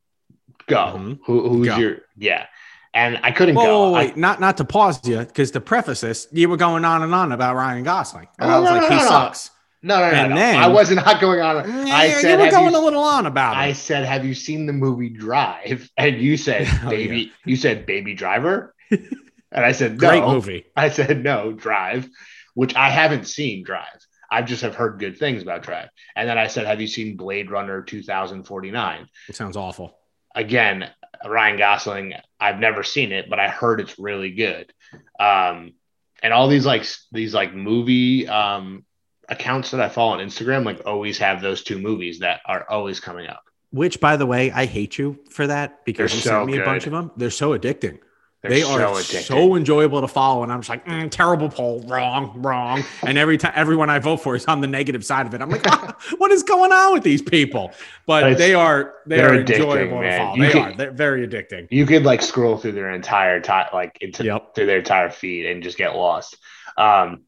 Go. Mhm. Who, who's Go. your yeah? And I couldn't Oh, go. I- wait, not not to pause you, because to preface this, you were going on and on about Ryan Gosling. And Oh, I was no, like, no, he no, no. sucks. no, no, no, and no. then- I was not going on. I Yeah, said, you were going you a little on about it. I said, "Have you seen the movie Drive?" [LAUGHS] And you said, [LAUGHS] Oh, "Baby," you said, "Baby Driver," [LAUGHS] and I said, "No." Great movie. I said, "No, Drive," which I haven't seen. Drive. I just have heard good things about Drive. And then I said, "Have you seen Blade Runner 2049?" It sounds awful. Again, Ryan Gosling. I've never seen it, but I heard it's really good. Um, and all these like these like movie um, accounts that I follow on Instagram like always have those two movies that are always coming up. Which, by the way, I hate you for that because They're you so sent me a bunch of them. They're so addicting. They're they so are so enjoyable to follow, and I'm just like, mm, terrible poll, wrong, wrong. And every time, everyone I vote for is on the negative side of it. I'm like, "Ah, [LAUGHS] what is going on with these people? But they are they they're are enjoyable to man. follow. You They can- are. They're very addicting. you could like scroll through their entire time like into Yep. through their entire feed and just get lost um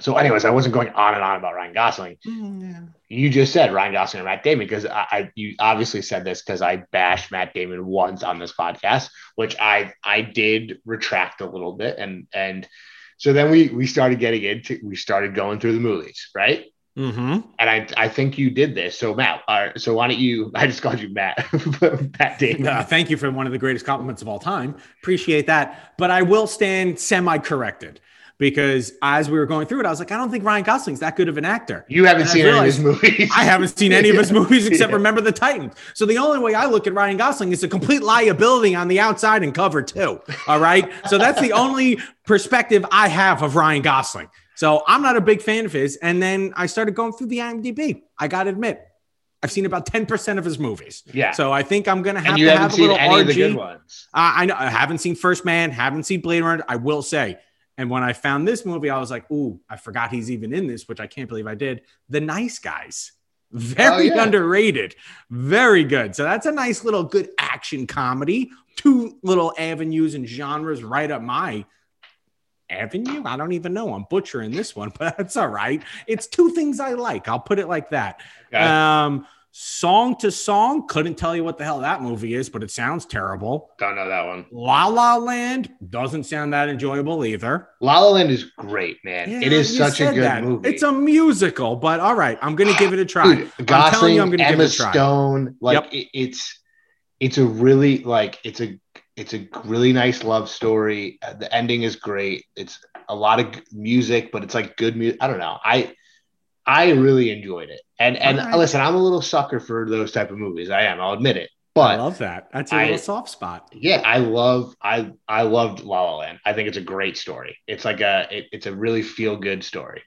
so anyways i wasn't going on and on about ryan gosling you just said ryan gosling and matt damon because I, I you obviously said this because i bashed matt damon once on this podcast which i i did retract a little bit and and so then we we started getting into we started going through the movies right Mm-hmm. and I, I think you did this. So Matt, uh, so why don't you? [LAUGHS] I just called you Matt, [LAUGHS] Matt Damon. Uh, thank you for one of the greatest compliments of all time. Appreciate that. But I will stand semi corrected because as we were going through it, I was like, I don't think Ryan Gosling's that good of an actor. You haven't I seen any of his movies. I haven't seen any of his [LAUGHS] movies except Yeah. Remember the Titans. So the only way I look at Ryan Gosling is a complete liability on the outside and cover too. All right. So that's the only perspective I have of Ryan Gosling. So I'm not a big fan of his. And then I started going through the IMDb. I got to admit, I've seen about 10% of his movies. Yeah. So I think I'm going to have to haven't a little any of the good RG. ones. Uh, I know I haven't seen First Man, haven't seen Blade Runner. I will say, and when I found this movie, I was like, "Ooh, I forgot he's even in this," which I can't believe I did. The Nice Guys, very Oh, yeah. underrated, very good. So that's a nice little good action comedy. Two little avenues and genres right up my avenue. I don't even know. I'm butchering this one, [LAUGHS] but that's all right. It's two things I like. I'll put it like that. Okay. Um, song to song, couldn't tell you what the hell that movie is, but it sounds terrible. Don't know that one. La La Land doesn't sound that enjoyable either. La La Land is great, man. it Yeah, is you such a good that. movie. It's a musical, but all right, I'm gonna give it a try. Dude, I'm Gosling, telling you, I'm gonna give it a try. Stone, like Yep. it, it's it's a really like it's a it's a really nice love story. The ending is great. It's a lot of music, but it's like good music. I don't know. I I really enjoyed it. And and All right. listen, I'm a little sucker for those type of movies. I am. I'll admit it. But I love that. That's a I- little soft spot. yeah, I love I I loved La La Land. I think it's a great story. It's like a it, it's a really feel good story.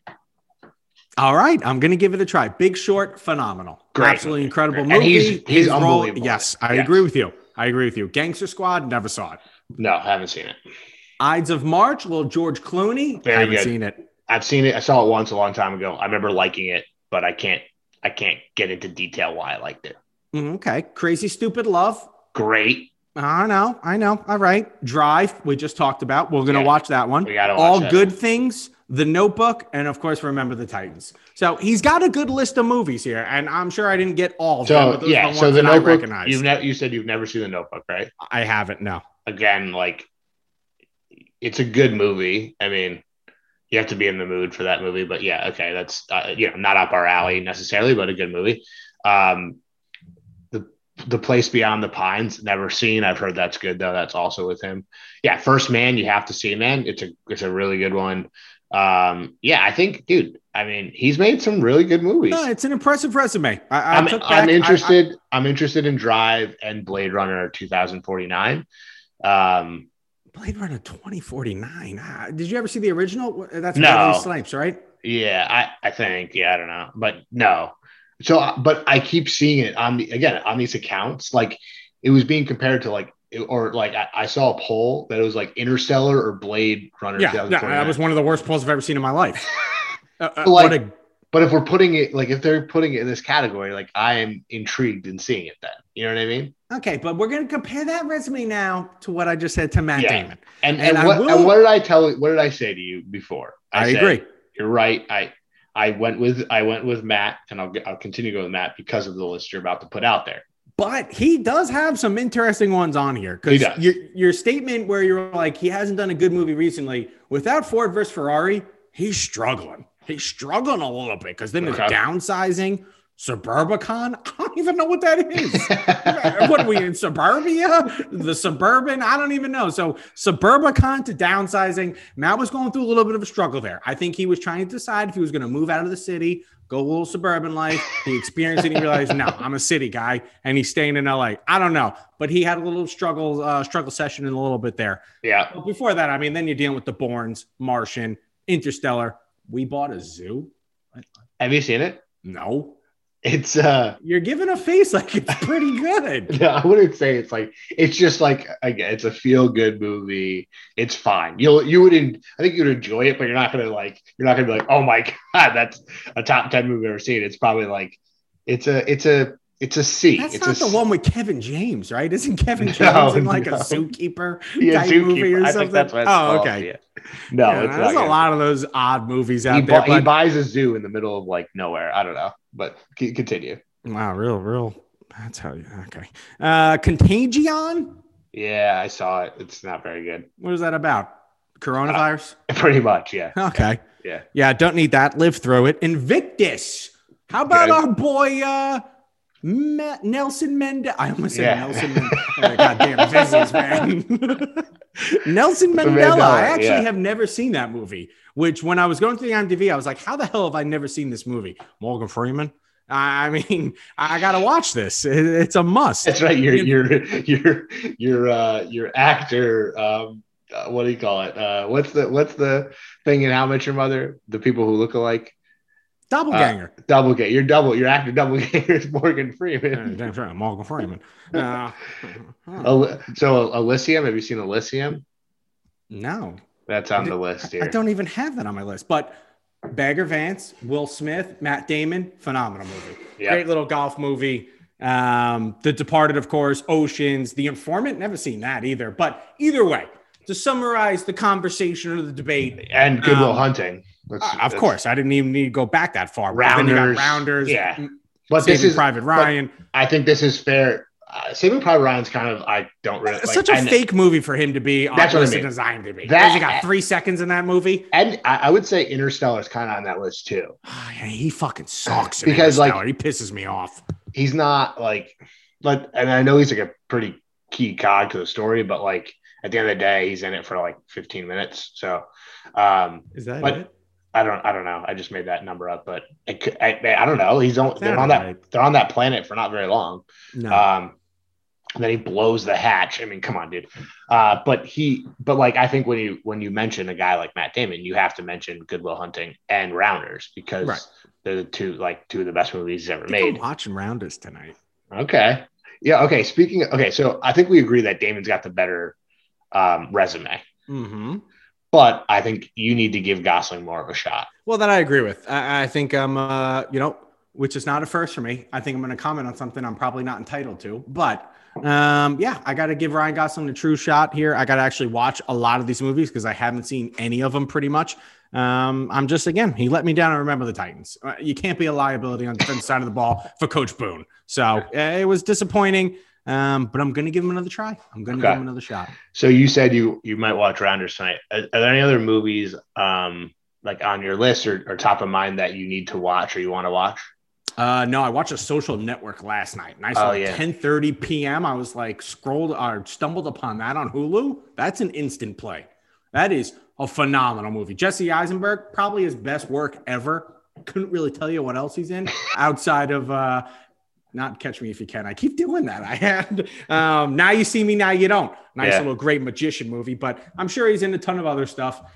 All right, I'm gonna give it a try. Big Short, phenomenal, Great absolutely movie. incredible Great. And movie. he's- he's His role- Yes, I Yes. agree with you. I agree with you. Gangster Squad, never saw it. No, I haven't seen it. Ides of March, little George Clooney, Very haven't good. seen it. I've seen it. I saw it once a long time ago. I remember liking it, but I can't I can't get into detail why I liked it. Mm, Okay, Crazy Stupid Love. Great. I know, I know. All right. Drive, we just talked about. We're gonna Yeah. watch that one. We gotta All good things, the notebook, and of course, remember the Titans. So he's got a good list of movies here, and I'm sure I didn't get all of them, So those yeah, the so the Notebook. You've never you said you've never seen the Notebook, right? I haven't, no. Again, like it's a good movie. I mean, you have to be in the mood for that movie, but yeah, okay, that's uh, you know not up our alley necessarily, but a good movie. Um, the the place beyond the pines, never seen. I've heard that's good though. That's also with him. Yeah, First Man, you have to see, man. It's a it's a really good one. Um, yeah, I think, dude. I mean, he's made some really good movies. No, it's an impressive resume. I, I I'm, I'm I- interested. I, am interested in Drive and Blade Runner 2049. Um, Blade Runner 2049. Ah, Did you ever see the original? That's No. Snipes, right? yeah, I, I think, yeah, I don't know, but no. So, uh, but I keep seeing it on the again on these accounts. Like it was being compared to like, or like I, I saw a poll that it was like Interstellar or Blade Runner. Yeah, yeah. That was one of the worst polls I've ever seen in my life. [LAUGHS] Uh, uh, Like- what a But if we're putting it like if they're putting it in this category, like I am intrigued in seeing it. Then you know what I mean? Okay, but we're gonna compare that resume now to what I just said to Matt Yeah. Damon. And And and, what, will- and what did I tell? What did I say to you before? I, said, agree. You're right. I I went with I went with Matt, and I'll I'll continue to go with Matt because of the list you're about to put out there. But he does have some interesting ones on here. Because your, your statement where you're like, he hasn't done a good movie recently, without Ford versus Ferrari, he's struggling. He's struggling a little bit because then there's Okay. downsizing, Suburbicon. I don't even know what that is. [LAUGHS] what are we in suburbia? The suburban? I don't even know. So Suburbicon to downsizing. Matt was going through a little bit of a struggle there. I think he was trying to decide if he was going to move out of the city, go a little suburban life. He experienced it and he realized, no, I'm a city guy and he's staying in LA. I don't know. But he had a little struggle, uh, struggle session in a little bit there. yeah, But before that, I mean, then you're dealing with the Bournes, Martian, Interstellar. We bought a zoo. have you seen it? No. It's uh, You're giving a face like it's pretty good. [LAUGHS] no, I wouldn't say it's like it's just like again, it's a feel good movie. It's fine. You'll you would en- I think you'd enjoy it, but you're not gonna like you're not gonna be like, oh my [LAUGHS] god, that's a top ten movie I've ever seen. It's probably like it's a it's a it's a C. That's it's not the C- one with Kevin James, right? Isn't [LAUGHS] Kevin No, James in like no. a zookeeper Yeah, type movie Zookeeper. or I something? think that's what it's oh, okay. yeah. No, Yeah, it's there's a good. lot of those odd movies He, out bu- there. he buys a zoo in the middle of like nowhere. I don't know, but continue. wow, real, real. That's how you. Okay. Uh, Contagion. Yeah, I saw it. It's not very good. What is that about? Coronavirus. Pretty much, yeah. okay. Yeah. Yeah. Don't need that. Live through it. Invictus. How about our boy uh, Ma- Nelson Mandela? I almost said Yeah. Nelson. Mandela. Goddamn [LAUGHS] business man. [LAUGHS] Nelson Mandela. I actually yeah. have never seen that movie. Which, when I was going through the IMDb, I was like, "How the hell have I never seen this movie?" Morgan Freeman. I mean, I gotta watch this. It's a must. That's right. Your your your your uh your actor. Um, uh, what do you call it? Uh, what's the what's the thing in How Met Your Mother? The people who look alike. Doppelganger. Double get your double your actor double ganger is Morgan Freeman. That's right, Morgan Freeman. [LAUGHS] Uh, so Elysium. Have you seen Elysium? no, That's on the list I don't even have that on my list. But Bagger Vance, Will Smith, Matt Damon, phenomenal movie. Yeah. Great little golf movie. Um, the Departed, of course, Oceans, The Informant, never seen that either. But either way, to summarize the conversation or the debate, And Good Will Um, Hunting. That's- uh, of that's- course, I didn't even need to go back that far. But then you got Rounders. Rounders, Yeah. m- But this Saving is Private Ryan. I think this is fair. Uh, Saving Private Ryan's kind of I don't really like, Such a and, fake movie for him to be That's what I listed mean. as IMDb. That- he got three seconds in that movie. and I, I would say Interstellar is kind of on that list too. Oh, [SIGHS] yeah, he fucking sucks. Because, like- he pisses me off. He's not like, but and I know he's like a pretty key cog to the story, but like at the end of the day, he's in it for like 15 minutes. So um, Is that But- it? I don't I don't know. I just made that number up, but it could, I, I don't know. He's on they're on that right. they're on that planet for not very long. No. Um, and then he blows the hatch. I mean, come on, dude. Uh, but he, but like, I think when you when you mention a guy like Matt Damon, you have to mention Good Will Hunting and Rounders because Right. they're the two like two of the best movies he's ever think I'm made. watching Rounders tonight. Okay, yeah, okay. Speaking, of, okay, so I think we agree that Damon's got the better um, resume, Mm-hmm. But I think you need to give Gosling more of a shot. Well, that I agree with. I, I think um, uh, you know, which is not a first for me. I think I'm going to comment on something I'm probably not entitled to, but um, yeah, I got to give Ryan Gosling a true shot here. I got to actually watch a lot of these movies because I haven't seen any of them pretty much. Um, I'm just again, he let me down. I remember the Titans. Uh, you can't be a liability on the defense side of the ball for Coach Boone. So uh, it was disappointing. Um, but I'm going to give him another try. I'm going to okay. give him another shot. So you said you you might watch Rounders tonight. Are, are there any other movies um, like on your list or, or top of mind that you need to watch or you want to watch? Uh, no, I watched a social network last night. Nice oh, yeah. 10 30 p.m. I was like scrolled or stumbled upon that on Hulu. That's an instant play. That is a phenomenal movie. Jesse Eisenberg, probably his best work ever. Couldn't really tell you what else he's in [LAUGHS] outside of uh not catch me if you can. I keep doing that. I had um now you see me, now you don't. Nice yeah. little great magician movie, but I'm sure he's in a ton of other stuff.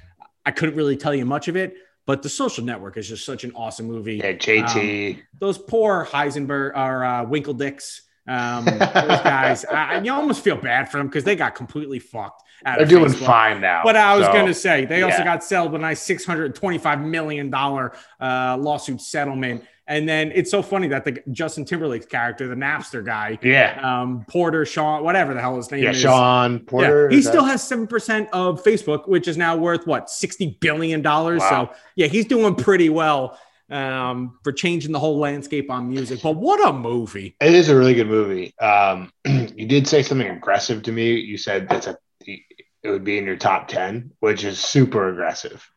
I couldn't really tell you much of it. But the social network is just such an awesome movie. Yeah, JT. Um, those poor Heisenberg or uh, Winkle Dicks. Um, those [LAUGHS] guys, I, you almost feel bad for them because they got completely fucked. They're doing Facebook. fine now. But I was so, going to say they yeah. also got settled with a nice six hundred twenty-five million dollar uh, lawsuit settlement. And then it's so funny that the Justin Timberlake's character, the Napster guy, yeah, um, Porter, Sean, whatever the hell his name yeah, is, Sean Porter, yeah, he still has seven percent of Facebook, which is now worth what sixty billion dollars. Wow. So yeah, he's doing pretty well um, for changing the whole landscape on music. But what a movie! It is a really good movie. Um, [CLEARS THROAT] you did say something aggressive to me. You said that's a it would be in your top ten, which is super aggressive.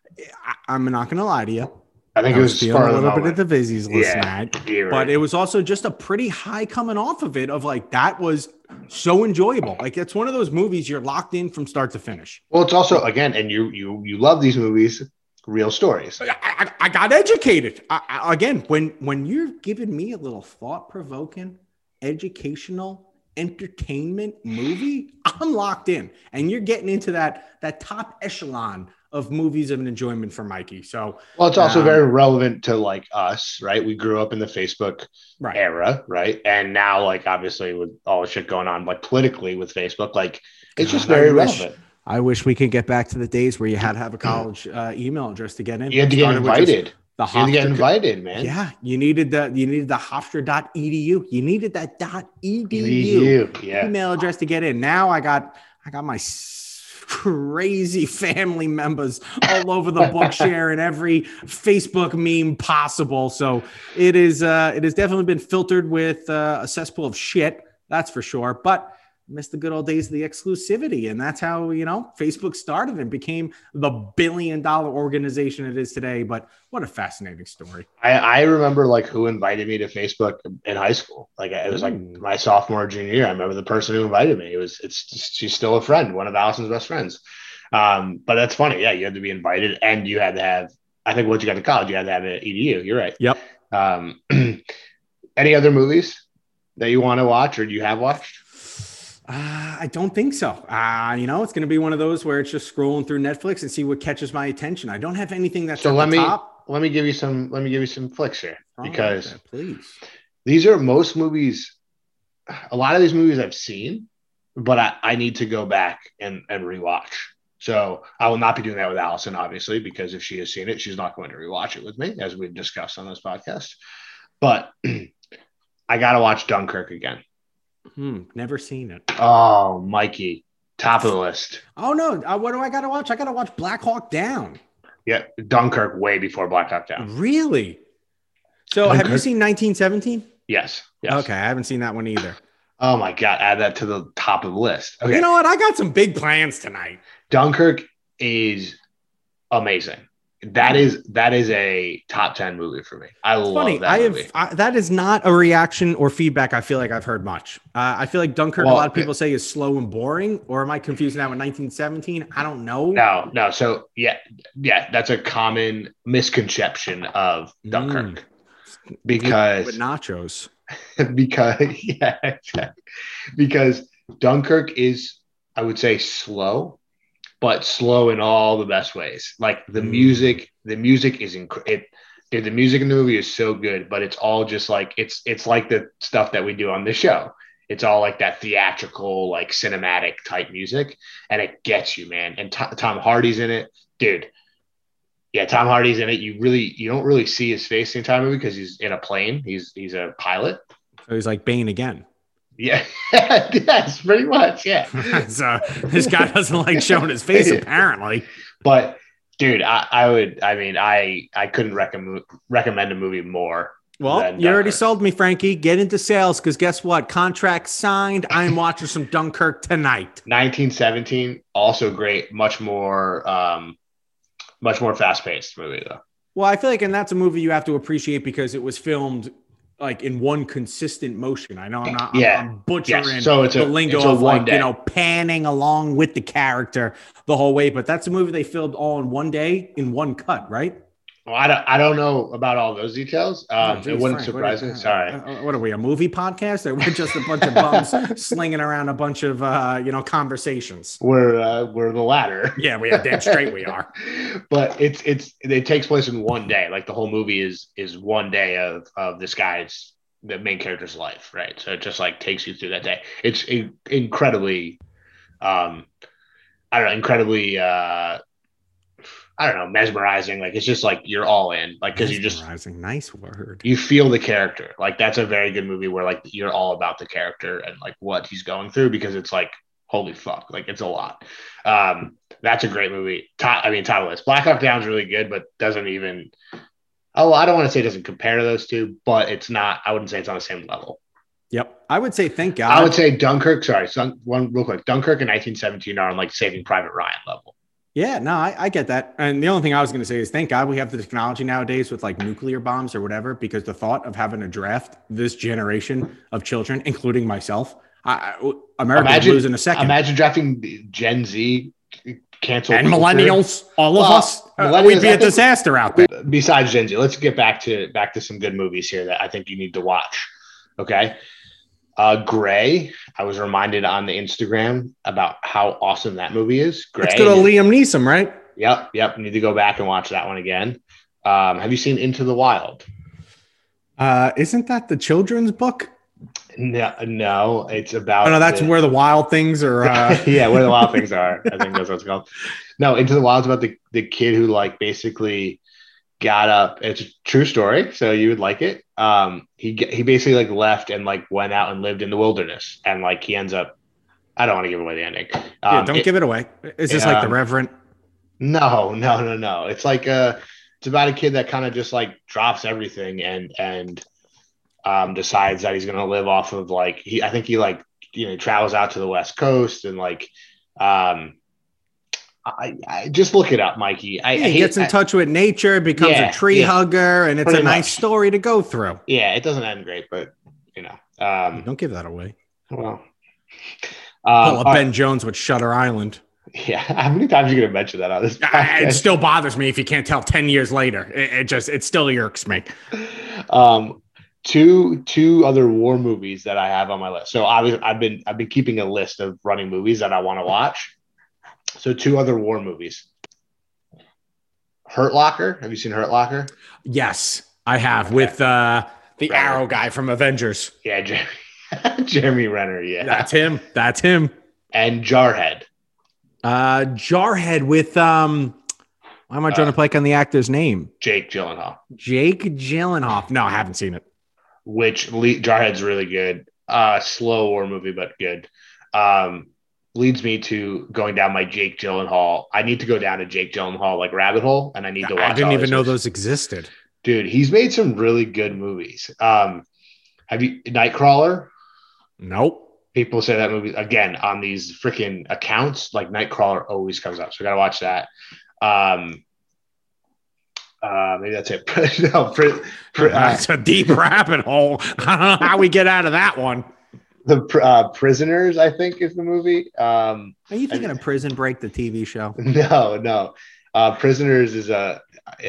I, I'm not going to lie to you. I think I it was, was a little bit of the Vizzies last yeah, night, right. but it was also just a pretty high coming off of it. Of like that was so enjoyable. Like it's one of those movies you're locked in from start to finish. Well, it's also again, and you you you love these movies, real stories. I, I, I got educated I, again when when you're giving me a little thought provoking, educational entertainment movie. I'm locked in, and you're getting into that that top echelon of movies of an enjoyment for Mikey. So, well, it's also um, very relevant to like us, right? We grew up in the Facebook right. era, right? And now, like, obviously, with all the shit going on, like politically with Facebook, like, it's God, just very I wish, relevant. I wish we could get back to the days where you had to have a college uh, email address to get in. You had to get invited. The Hofstra, you get invited, man. Yeah, you needed the you needed the Hofstra.edu. You needed that dot edu, edu yeah. email address to get in. Now I got I got my crazy [LAUGHS] family members all over the book [LAUGHS] and every Facebook meme possible. So it is uh, it has definitely been filtered with uh, a cesspool of shit, that's for sure. But miss the good old days of the exclusivity. And that's how, you know, Facebook started and became the billion dollar organization it is today. But what a fascinating story. I, I remember like who invited me to Facebook in high school. Like it was like my sophomore, junior year. I remember the person who invited me. It was, it's, just, she's still a friend, one of Allison's best friends. Um, but that's funny. Yeah. You had to be invited and you had to have, I think once you got to college, you had to have an EDU. You're right. Yep. Um, [CLEARS THROAT] any other movies that you want to watch or do you have watched? Uh, I don't think so. Uh, you know, it's going to be one of those where it's just scrolling through Netflix and see what catches my attention. I don't have anything that's so. let me top. let me give you some. Let me give you some flicks here because please. These are most movies. A lot of these movies I've seen, but I, I need to go back and and rewatch. So I will not be doing that with Allison, obviously, because if she has seen it, she's not going to rewatch it with me, as we've discussed on this podcast. But [CLEARS THROAT] I got to watch Dunkirk again. Hmm, never seen it. Oh, Mikey, top of the list. Oh no, uh, what do I got to watch? I got to watch Black Hawk Down. Yeah, Dunkirk way before Black Hawk Down. Really? So, Dunkirk? have you seen 1917? Yes. Yes. Okay, I haven't seen that one either. Oh my god, add that to the top of the list. Okay. You know what? I got some big plans tonight. Dunkirk is amazing that is that is a top 10 movie for me. I it's love funny. that i have I, that is not a reaction or feedback i feel like i've heard much. Uh, i feel like dunkirk well, a lot of people say is slow and boring or am i confusing that with 1917 i don't know. No no so yeah yeah that's a common misconception of dunkirk. Mm. because with nachos. [LAUGHS] because [LAUGHS] yeah because dunkirk is i would say slow but slow in all the best ways. Like the mm. music, the music is incredible. Dude, the music in the movie is so good, but it's all just like it's it's like the stuff that we do on the show. It's all like that theatrical, like cinematic type music, and it gets you, man. And T- Tom Hardy's in it, dude. Yeah, Tom Hardy's in it. You really you don't really see his face the entire movie because he's in a plane. He's he's a pilot. So he's like Bane again. Yeah, [LAUGHS] yes, pretty much. Yeah. [LAUGHS] so this guy doesn't like showing his face [LAUGHS] apparently. But dude, I, I would. I mean, I I couldn't recommend recommend a movie more. Well, you already sold me, Frankie. Get into sales because guess what? Contract signed. I am watching some Dunkirk tonight. 1917, also great. Much more, um, much more fast paced movie though. Well, I feel like, and that's a movie you have to appreciate because it was filmed like in one consistent motion. I know I'm not, I'm- Yeah. I'm, butchering Yes. So it's a- the lingo it's of like, day. you know, panning along with the character the whole way, but that's a movie they filmed all in one day in one cut, right? Well, I don't, I don't know about all those details. Um, Oh, geez, it wouldn't Frank, surprise what, me. uh, Sorry. uh, what are we, a movie podcast? Or we're just a bunch of bums [LAUGHS] slinging around a bunch of, uh, you know, conversations? We're uh, we're the latter. Yeah, we are damn straight we are. [LAUGHS] but it's it's it takes place in one day. Like the whole movie is is one day of of this guy's the main character's life, right? So it just like takes you through that day. It's in- incredibly, um, I don't know, incredibly, uh, I don't know, mesmerizing. Like it's just like you're all in, like because you just Mesmerizing. nice word. you feel the character. Like that's a very good movie where like you're all about the character and like what he's going through because it's like holy fuck, like it's a lot. Um, that's a great movie. Top, I mean, of list. Black Hawk Down's really good, but doesn't even. Oh, I don't want to say it doesn't compare to those two, but it's not. I wouldn't say it's on the same level. Yep. I would say thank God. I would say Dunkirk. Sorry, one real quick. Dunkirk and 1917 are on like Saving Private Ryan level. Yeah, no, I, I get that. And the only thing I was going to say is thank God we have the technology nowadays with like nuclear bombs or whatever, because the thought of having to draft this generation of children, including myself, I, America Imagine- would lose in a second. Imagine drafting Gen Z, cancel and millennials, all of Well, us, uh, we'd be I a disaster out there. besides Gen Z, let's get back to back to some good movies here that I think you need to watch. Okay. Uh Grey, I was reminded on the Instagram about how awesome that movie is. Grey. Let's go to Liam Neeson, right? Yep, yep. Need to go back and watch that one again. Um, have you seen Into the Wild? Uh, isn't that the children's book? No, no, it's about Oh no, that's the- where the wild things are. Uh, [LAUGHS] yeah, where the wild things are. I think that's what it's [LAUGHS] called. No, Into the Wild's about the, the kid who like basically got up. It's a true story, so you would like it. Um, he he basically like left and like went out and lived in the wilderness, and like he ends up. I don't want to give away the ending. Um, yeah, don't it- give it away. Is this like the Reverend? No, no, no, no. It's like uh it's about a kid that kind of just like drops everything and and um decides that he's gonna live off of like he I think he like you know travels out to the west coast and like um I, I just look it up, Mikey. I, Yeah, he gets in I- touch with nature, becomes Yeah, a tree yeah. hugger, and it's a nice story to go through. yeah, it doesn't end great, but you know, um, Don't give that away. well, um, Ben. Jones with Shutter Island. yeah. [LAUGHS] How many times are you gonna mention that on this? Podcast? it still bothers me if you can't tell 10 years later. It, it just, it still irks me. um two two other war movies that I have on my list. So obviously I've been I've been keeping a list of running movies that I want to watch. So two other war movies. Hurt Locker. Have you seen Hurt Locker? Yes, I have with uh, the Right. arrow guy from Avengers. Yeah, Jeremy, [LAUGHS] Jeremy Renner. Yeah, That's him. That's him. and Jarhead. Uh, Jarhead with, um, why am I trying Uh, to play on the actor's name? Jake Gyllenhaal. Jake Gyllenhaal. No, I haven't seen it. Which Jarhead's really good. Uh, slow war movie, but good. Um, leads me to going down my Jake Gyllenhaal. I need to go down a Jake Gyllenhaal like rabbit hole, and I need to watch. I didn't even know movies. those existed. dude he's made some really good movies um have you nightcrawler Nope. people say that movie again on these freaking accounts like nightcrawler always comes up so we gotta watch that um uh maybe that's it [LAUGHS] no, uh, That's a deep [LAUGHS] rabbit hole. I don't know how we get out of that one. The uh, prisoners i think is the movie. Um Are you thinking of Prison Break, the TV show? [LAUGHS] no no. Uh prisoners is a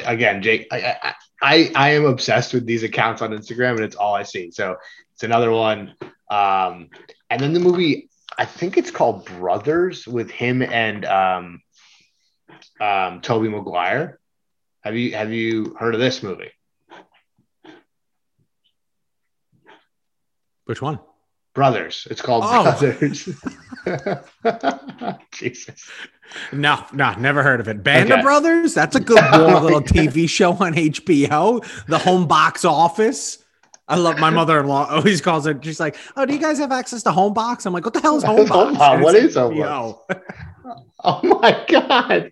again jake I, I i i am obsessed with these accounts on instagram and it's all i see. So it's another one. Um and then the movie i think it's called brothers with him and um um Tobey Maguire have you have you heard of this movie? Which one? Brothers. It's called Oh. Brothers. [LAUGHS] Jesus. No, no, never heard of it. Band Okay. of Brothers. That's a good [LAUGHS] little, little TV show on HBO. The Home Box Office. I love my mother-in-law always calls it. She's like, "Oh, do you guys have access to Home Box?" I'm like, "What the hell is Home Box?" Home Box? What is Home HBO. [LAUGHS] Oh my god.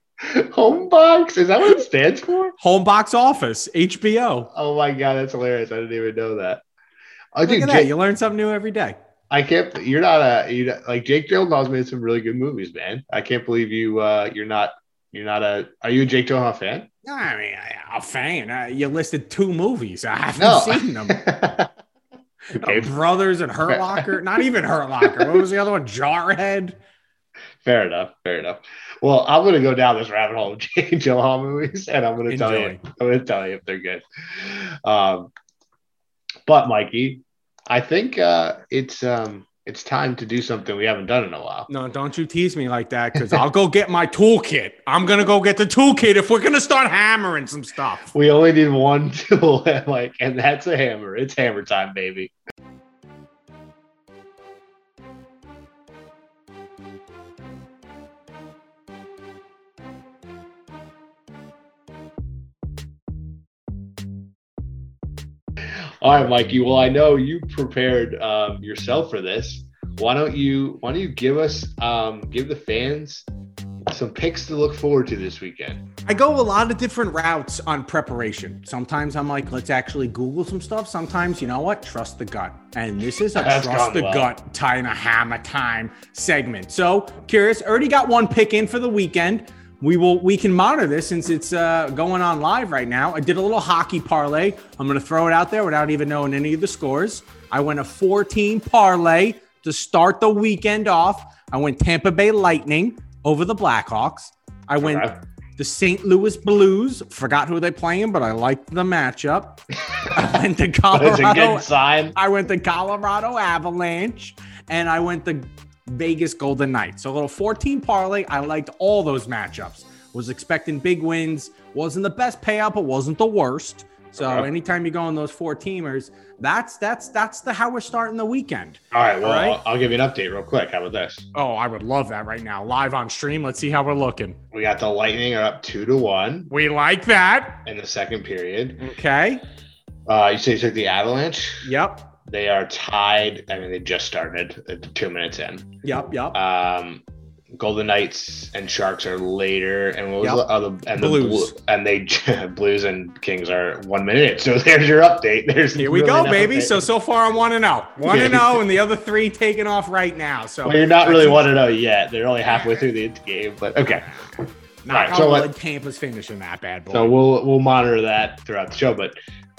Home box? Is that what it stands for? Home Box Office HBO. Oh my god, that's hilarious. I didn't even know that. Oh, Look dude, at that. Jake, You learn something new every day. I can't. You're not a. You like Jake Gyllenhaal's made some really good movies, man. I can't believe you. uh You're not. You're not a. Are you a Jake Gyllenhaal fan? I mean, I- a fan. Uh, you listed two movies. I haven't No. seen them. [LAUGHS] okay, Uh, Brothers and Hurt Locker. Not even Hurt Locker. What was the other one? Jarhead. fair enough. Fair enough. Well, I'm gonna go down this rabbit hole of [LAUGHS] Jake Gyllenhaal movies, and I'm gonna tell you. I'm gonna tell you if they're good. Um, but Mikey, I think uh, it's um, it's time to do something we haven't done in a while. No, don't you tease me like that because I'll go get my toolkit. I'm gonna go get the toolkit if we're gonna start hammering some stuff. We only need one [LAUGHS] tool, like, and that's a hammer. It's hammer time, baby. All right, Mikey. Well, I know you prepared um, yourself for this. Why don't you? Why don't you give us, um, give the fans some picks to look forward to this weekend? I go a lot of different routes on preparation. Sometimes I'm like, let's actually Google some stuff. Sometimes, you know what? Trust the gut. And this is a That's trust the well. gut kind of hammer time segment. So curious, already got one pick in for the weekend. We will we can monitor this since it's uh, going on live right now. I did a little hockey parlay. I'm gonna throw it out there without even knowing any of the scores. I went a 14 parlay to start the weekend off. I went Tampa Bay Lightning over the Blackhawks. I went the St. Louis Blues. Forgot who they playing, but I liked the matchup. [LAUGHS] I went to That's a Colorado. good sign. I went the Colorado Avalanche, and I went the Vegas Golden Knights. So a little 14 parlay. I liked all those matchups. Was expecting big wins. Wasn't the best payout, but wasn't the worst. So Okay. anytime you go on those four teamers, that's that's that's the how we're starting the weekend. All right. Well, All right. I'll, I'll give you an update real quick. How about this? Oh, I would love that right now, live on stream. Let's see how we're looking. We got the Lightning are up two to one We like that. in the second period. Okay. Uh, you say you took the Avalanche. Yep. They are tied. I mean, they just started at two minutes in. Yep. Yep. Um, Golden Knights and Sharks are later, and what was Yep. the other? And the Blues. Blue, and they [LAUGHS] Blues and Kings are one minute. So [LAUGHS] there's your update. There's Here we really go, baby. update. So so far I'm one and zero, one and zero, and the other three taking off right now. So well, you're not really That's- one to know yet. They're only halfway through the game, but okay. Knock Alright, on so wood, Tampa's finishing that bad boy. So we'll we'll monitor that throughout the show. But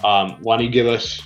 um, why don't you give us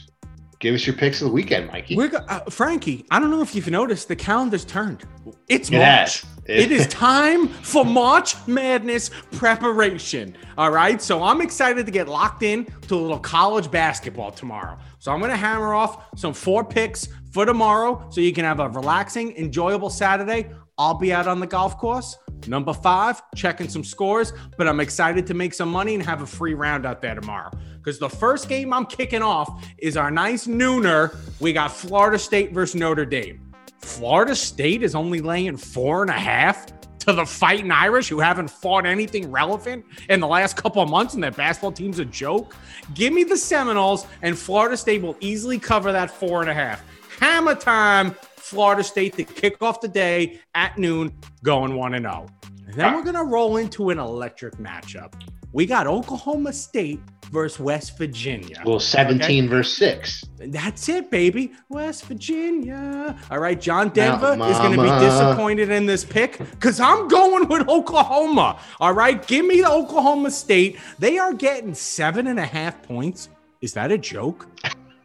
give us your picks of the weekend, Mikey? We're go- uh, Frankie. I don't know if you've noticed the calendar's turned. It's It March. has. [LAUGHS] It is time for March Madness preparation. All right. So I'm excited to get locked in to a little college basketball tomorrow. So I'm going to hammer off some four picks for tomorrow so you can have a relaxing, enjoyable Saturday. I'll be out on the golf course. Number five, checking some scores, but I'm excited to make some money and have a free round out there tomorrow. Because the first game I'm kicking off is our nice nooner. We got Florida State versus Notre Dame. Florida State is only laying four and a half to the fighting Irish who haven't fought anything relevant in the last couple of months and their basketball team's a joke. Give me the Seminoles and Florida State will easily cover that four and a half. Hammer time, Florida State to kick off the day at noon, going 1 and 0. And then we're going to roll into an electric matchup. We got Oklahoma State versus West Virginia. well, 17 versus 6. That's it, baby. West Virginia. All right, John Denver Now, is going to be disappointed in this pick because I'm going with Oklahoma. All right, give me the Oklahoma State. They are getting seven and a half points. Is that a joke?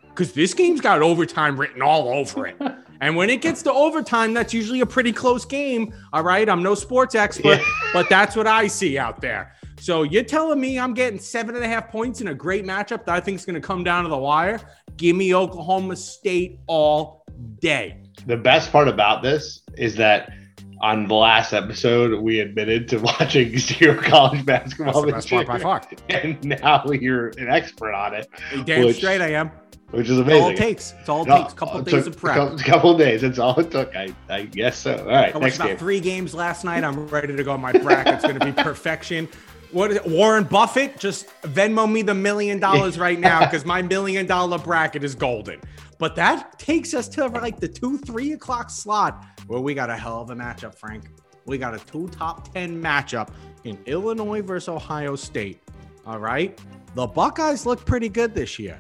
Because this game's got overtime written all over it. [LAUGHS] And when it gets to overtime, that's usually a pretty close game. All right, I'm no sports expert, Yeah. [LAUGHS] but that's what I see out there. So you're telling me I'm getting seven and a half points in a great matchup that I think is going to come down to the wire? Give me Oklahoma State all day. The best part about this is that on the last episode, we admitted to [LAUGHS] watching zero college basketball That's the best part by far. [LAUGHS] And now you're an expert on it. Damn Which- straight I am. Which is amazing. It's all it takes. It's all it takes. A couple it days of prep. A [LAUGHS] couple, days. That's all it took. I, I guess so. All right, I watched about game. three games last night. I'm ready to go. My bracket's going to be [LAUGHS] perfection. What is it? Warren Buffett? Just Venmo me the million dollars right now because my million dollar bracket is golden. But that takes us to like the two, three o'clock slot where we got a hell of a matchup, Frank. We got a two top 10 matchup in Illinois versus Ohio State. All right. The Buckeyes look pretty good this year.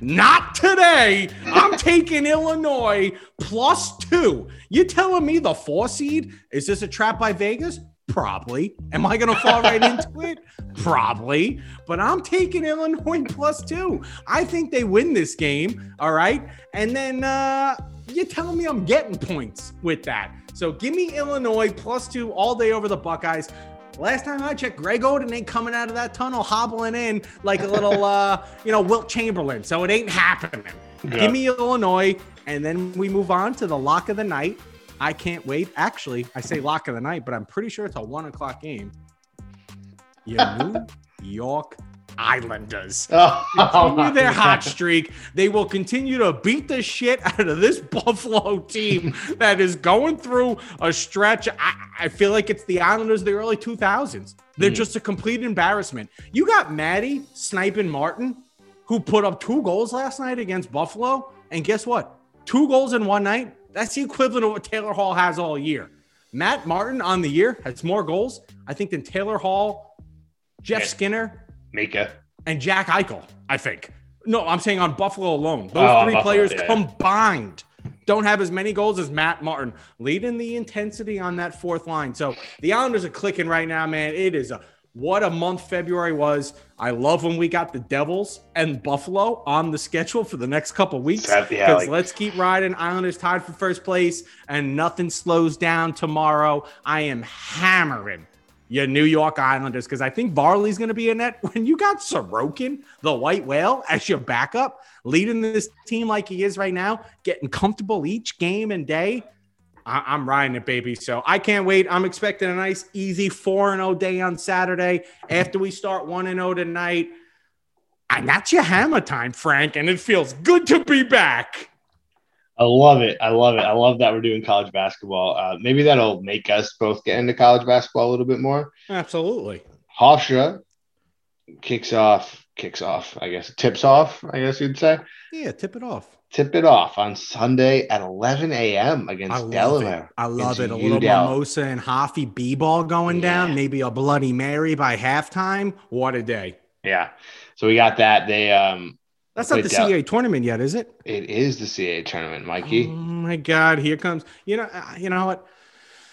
Not today. I'm taking Illinois plus two. You telling me the four seed? Is this a trap by Vegas? Probably. Am I going to fall right [LAUGHS] into it? Probably. But I'm taking Illinois plus two. I think they win this game. All right. And then uh, you telling me I'm getting points with that. So give me Illinois plus two all day over the Buckeyes. Last time I checked, Greg Oden ain't coming out of that tunnel hobbling in like a little, uh, [LAUGHS] you know, Wilt Chamberlain. So it ain't happening. Yeah. Give me Illinois, and then we move on to the lock of the night. I can't wait. Actually, I say lock of the night, but I'm pretty sure it's a one o'clock game. Your New [LAUGHS] York Islanders [LAUGHS] Oh, continue [LAUGHS] their hot streak. They will continue to beat the shit out of this [LAUGHS] Buffalo team that is going through a stretch. I, I feel like it's the Islanders of the early 2000s. They're Hmm. just a complete embarrassment. You got Maddie sniping Martin, who put up two goals last night against Buffalo. And guess what? Two goals in one night. That's the equivalent of what Taylor Hall has all year. Matt Martin on the year has more goals, I think, than Taylor Hall, Jeff Yeah. Skinner, Mika. and Jack Eichel, I think. No, I'm saying on Buffalo alone. Those Oh, three Buffalo, players yeah, combined don't have as many goals as Matt Martin, leading the intensity on that fourth line. So the Islanders are clicking right now, man. It is a what a month February was. I love when we got the Devils and Buffalo on the schedule for the next couple weeks. Yeah, Because like- let's keep riding. Islanders tied for first place, and nothing slows down tomorrow. I am hammering your New York Islanders because I think Varley's going to be in net. [LAUGHS] When you got Sorokin, the white whale, as your backup, leading this team like he is right now, getting comfortable each game and day. I- I'm riding it, baby. So I can't wait. I'm expecting a nice, easy 4 0 day on Saturday after we start 1 0 tonight. And that's your hammer time, Frank. And it feels good to be back. I love it. I love it. I love that we're doing college basketball. Uh, maybe that'll make us both get into college basketball a little bit more. Absolutely. Hofstra kicks off, kicks off, I guess, tips off, I guess you'd say. Yeah, tip it off. Tip it off on Sunday at 11 a.m. I against love Delaware. it. I love it. A little mimosa and Hoffy B ball going down. Maybe a Bloody Mary by halftime. What a day! Yeah. So we got that. They um That's not the Del- CA tournament yet, is it? it is the CA tournament, Mikey. Oh my God! Here comes. You know. uh, You know what?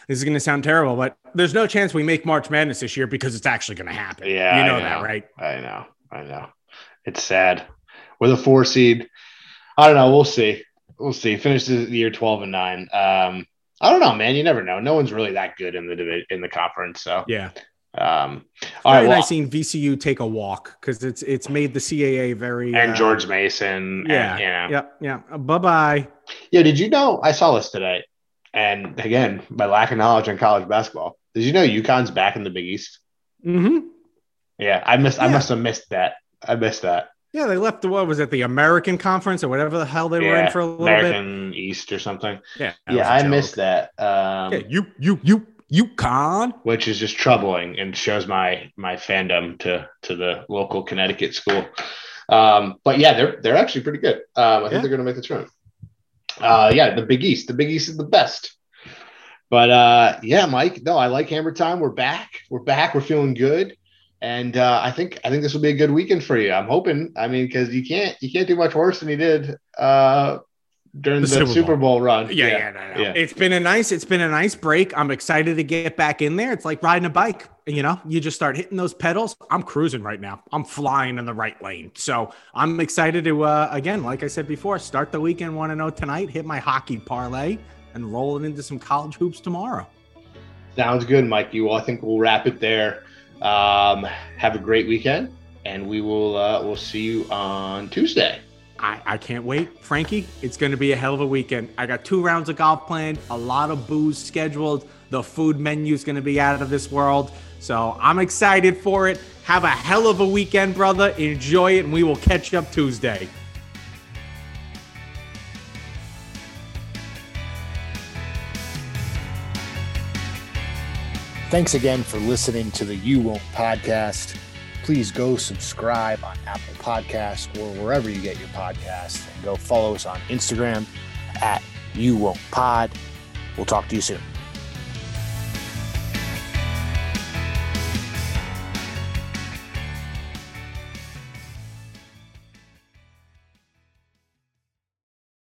This is going to sound terrible, but there's no chance we make March Madness this year because it's actually going to happen. Yeah, you know, know. that, right? I know. I know. It's sad. With a four seed. I don't know. We'll see. We'll see. Finish the year 12 and 9. Um, I don't know, man. You never know. No one's really that good in the in the conference. So Yeah. Um all right. Very Well, nice seeing VCU take a walk because it's it's made the CAA very and uh, George Mason. Yeah. And, you know. Yep. Yeah. Bye bye. Yeah, did you know I saw this today? And again, my lack of knowledge on college basketball. Did you know UConn's back in the Big East? hmm Yeah, I missed. I must have missed that. I missed that. Yeah, they left the what was it the American Conference or whatever the hell they were in for a little bit. American East or something. Yeah, Yeah, I joke. missed that. Um, Yeah, you you you you con. which is just troubling and shows my my fandom to to the local Connecticut school. Um, but yeah, they're they're actually pretty good. Um, I think Yeah. they're going to make the tournament. Uh, yeah, the Big East. The Big East is the best. But uh, yeah, Mike. No, I like Hammer Time. We're back. We're back. We're feeling good. And uh, I think I think this will be a good weekend for you. I'm hoping. I mean, because you can't you can't do much worse than you did uh, during The the, Super Super, Bowl. Bowl. run. Yeah, yeah, no, no. yeah. It's been a nice, it's been a nice break. I'm excited to get back in there. It's like riding a bike. You know, you just start hitting those pedals. I'm cruising right now. I'm flying in the right lane. So I'm excited to uh, again, like I said before, start the weekend one to know tonight. Hit my hockey parlay and roll it into some college hoops tomorrow. Sounds good, Mikey. Well, I think we'll wrap it there. Um, have a great weekend, and we will uh, we'll see you on Tuesday. I, I can't wait. Frankie, it's going to be a hell of a weekend. I got two rounds of golf planned, a lot of booze scheduled. The food menu is going to be out of this world. So I'm excited for it. Have a hell of a weekend, brother. Enjoy it, and we will catch up Tuesday. Thanks again for listening to the You Won't podcast. Please go subscribe on Apple Podcasts or wherever you get your podcasts and go follow us on Instagram at You Won't Pod. We'll talk to you soon.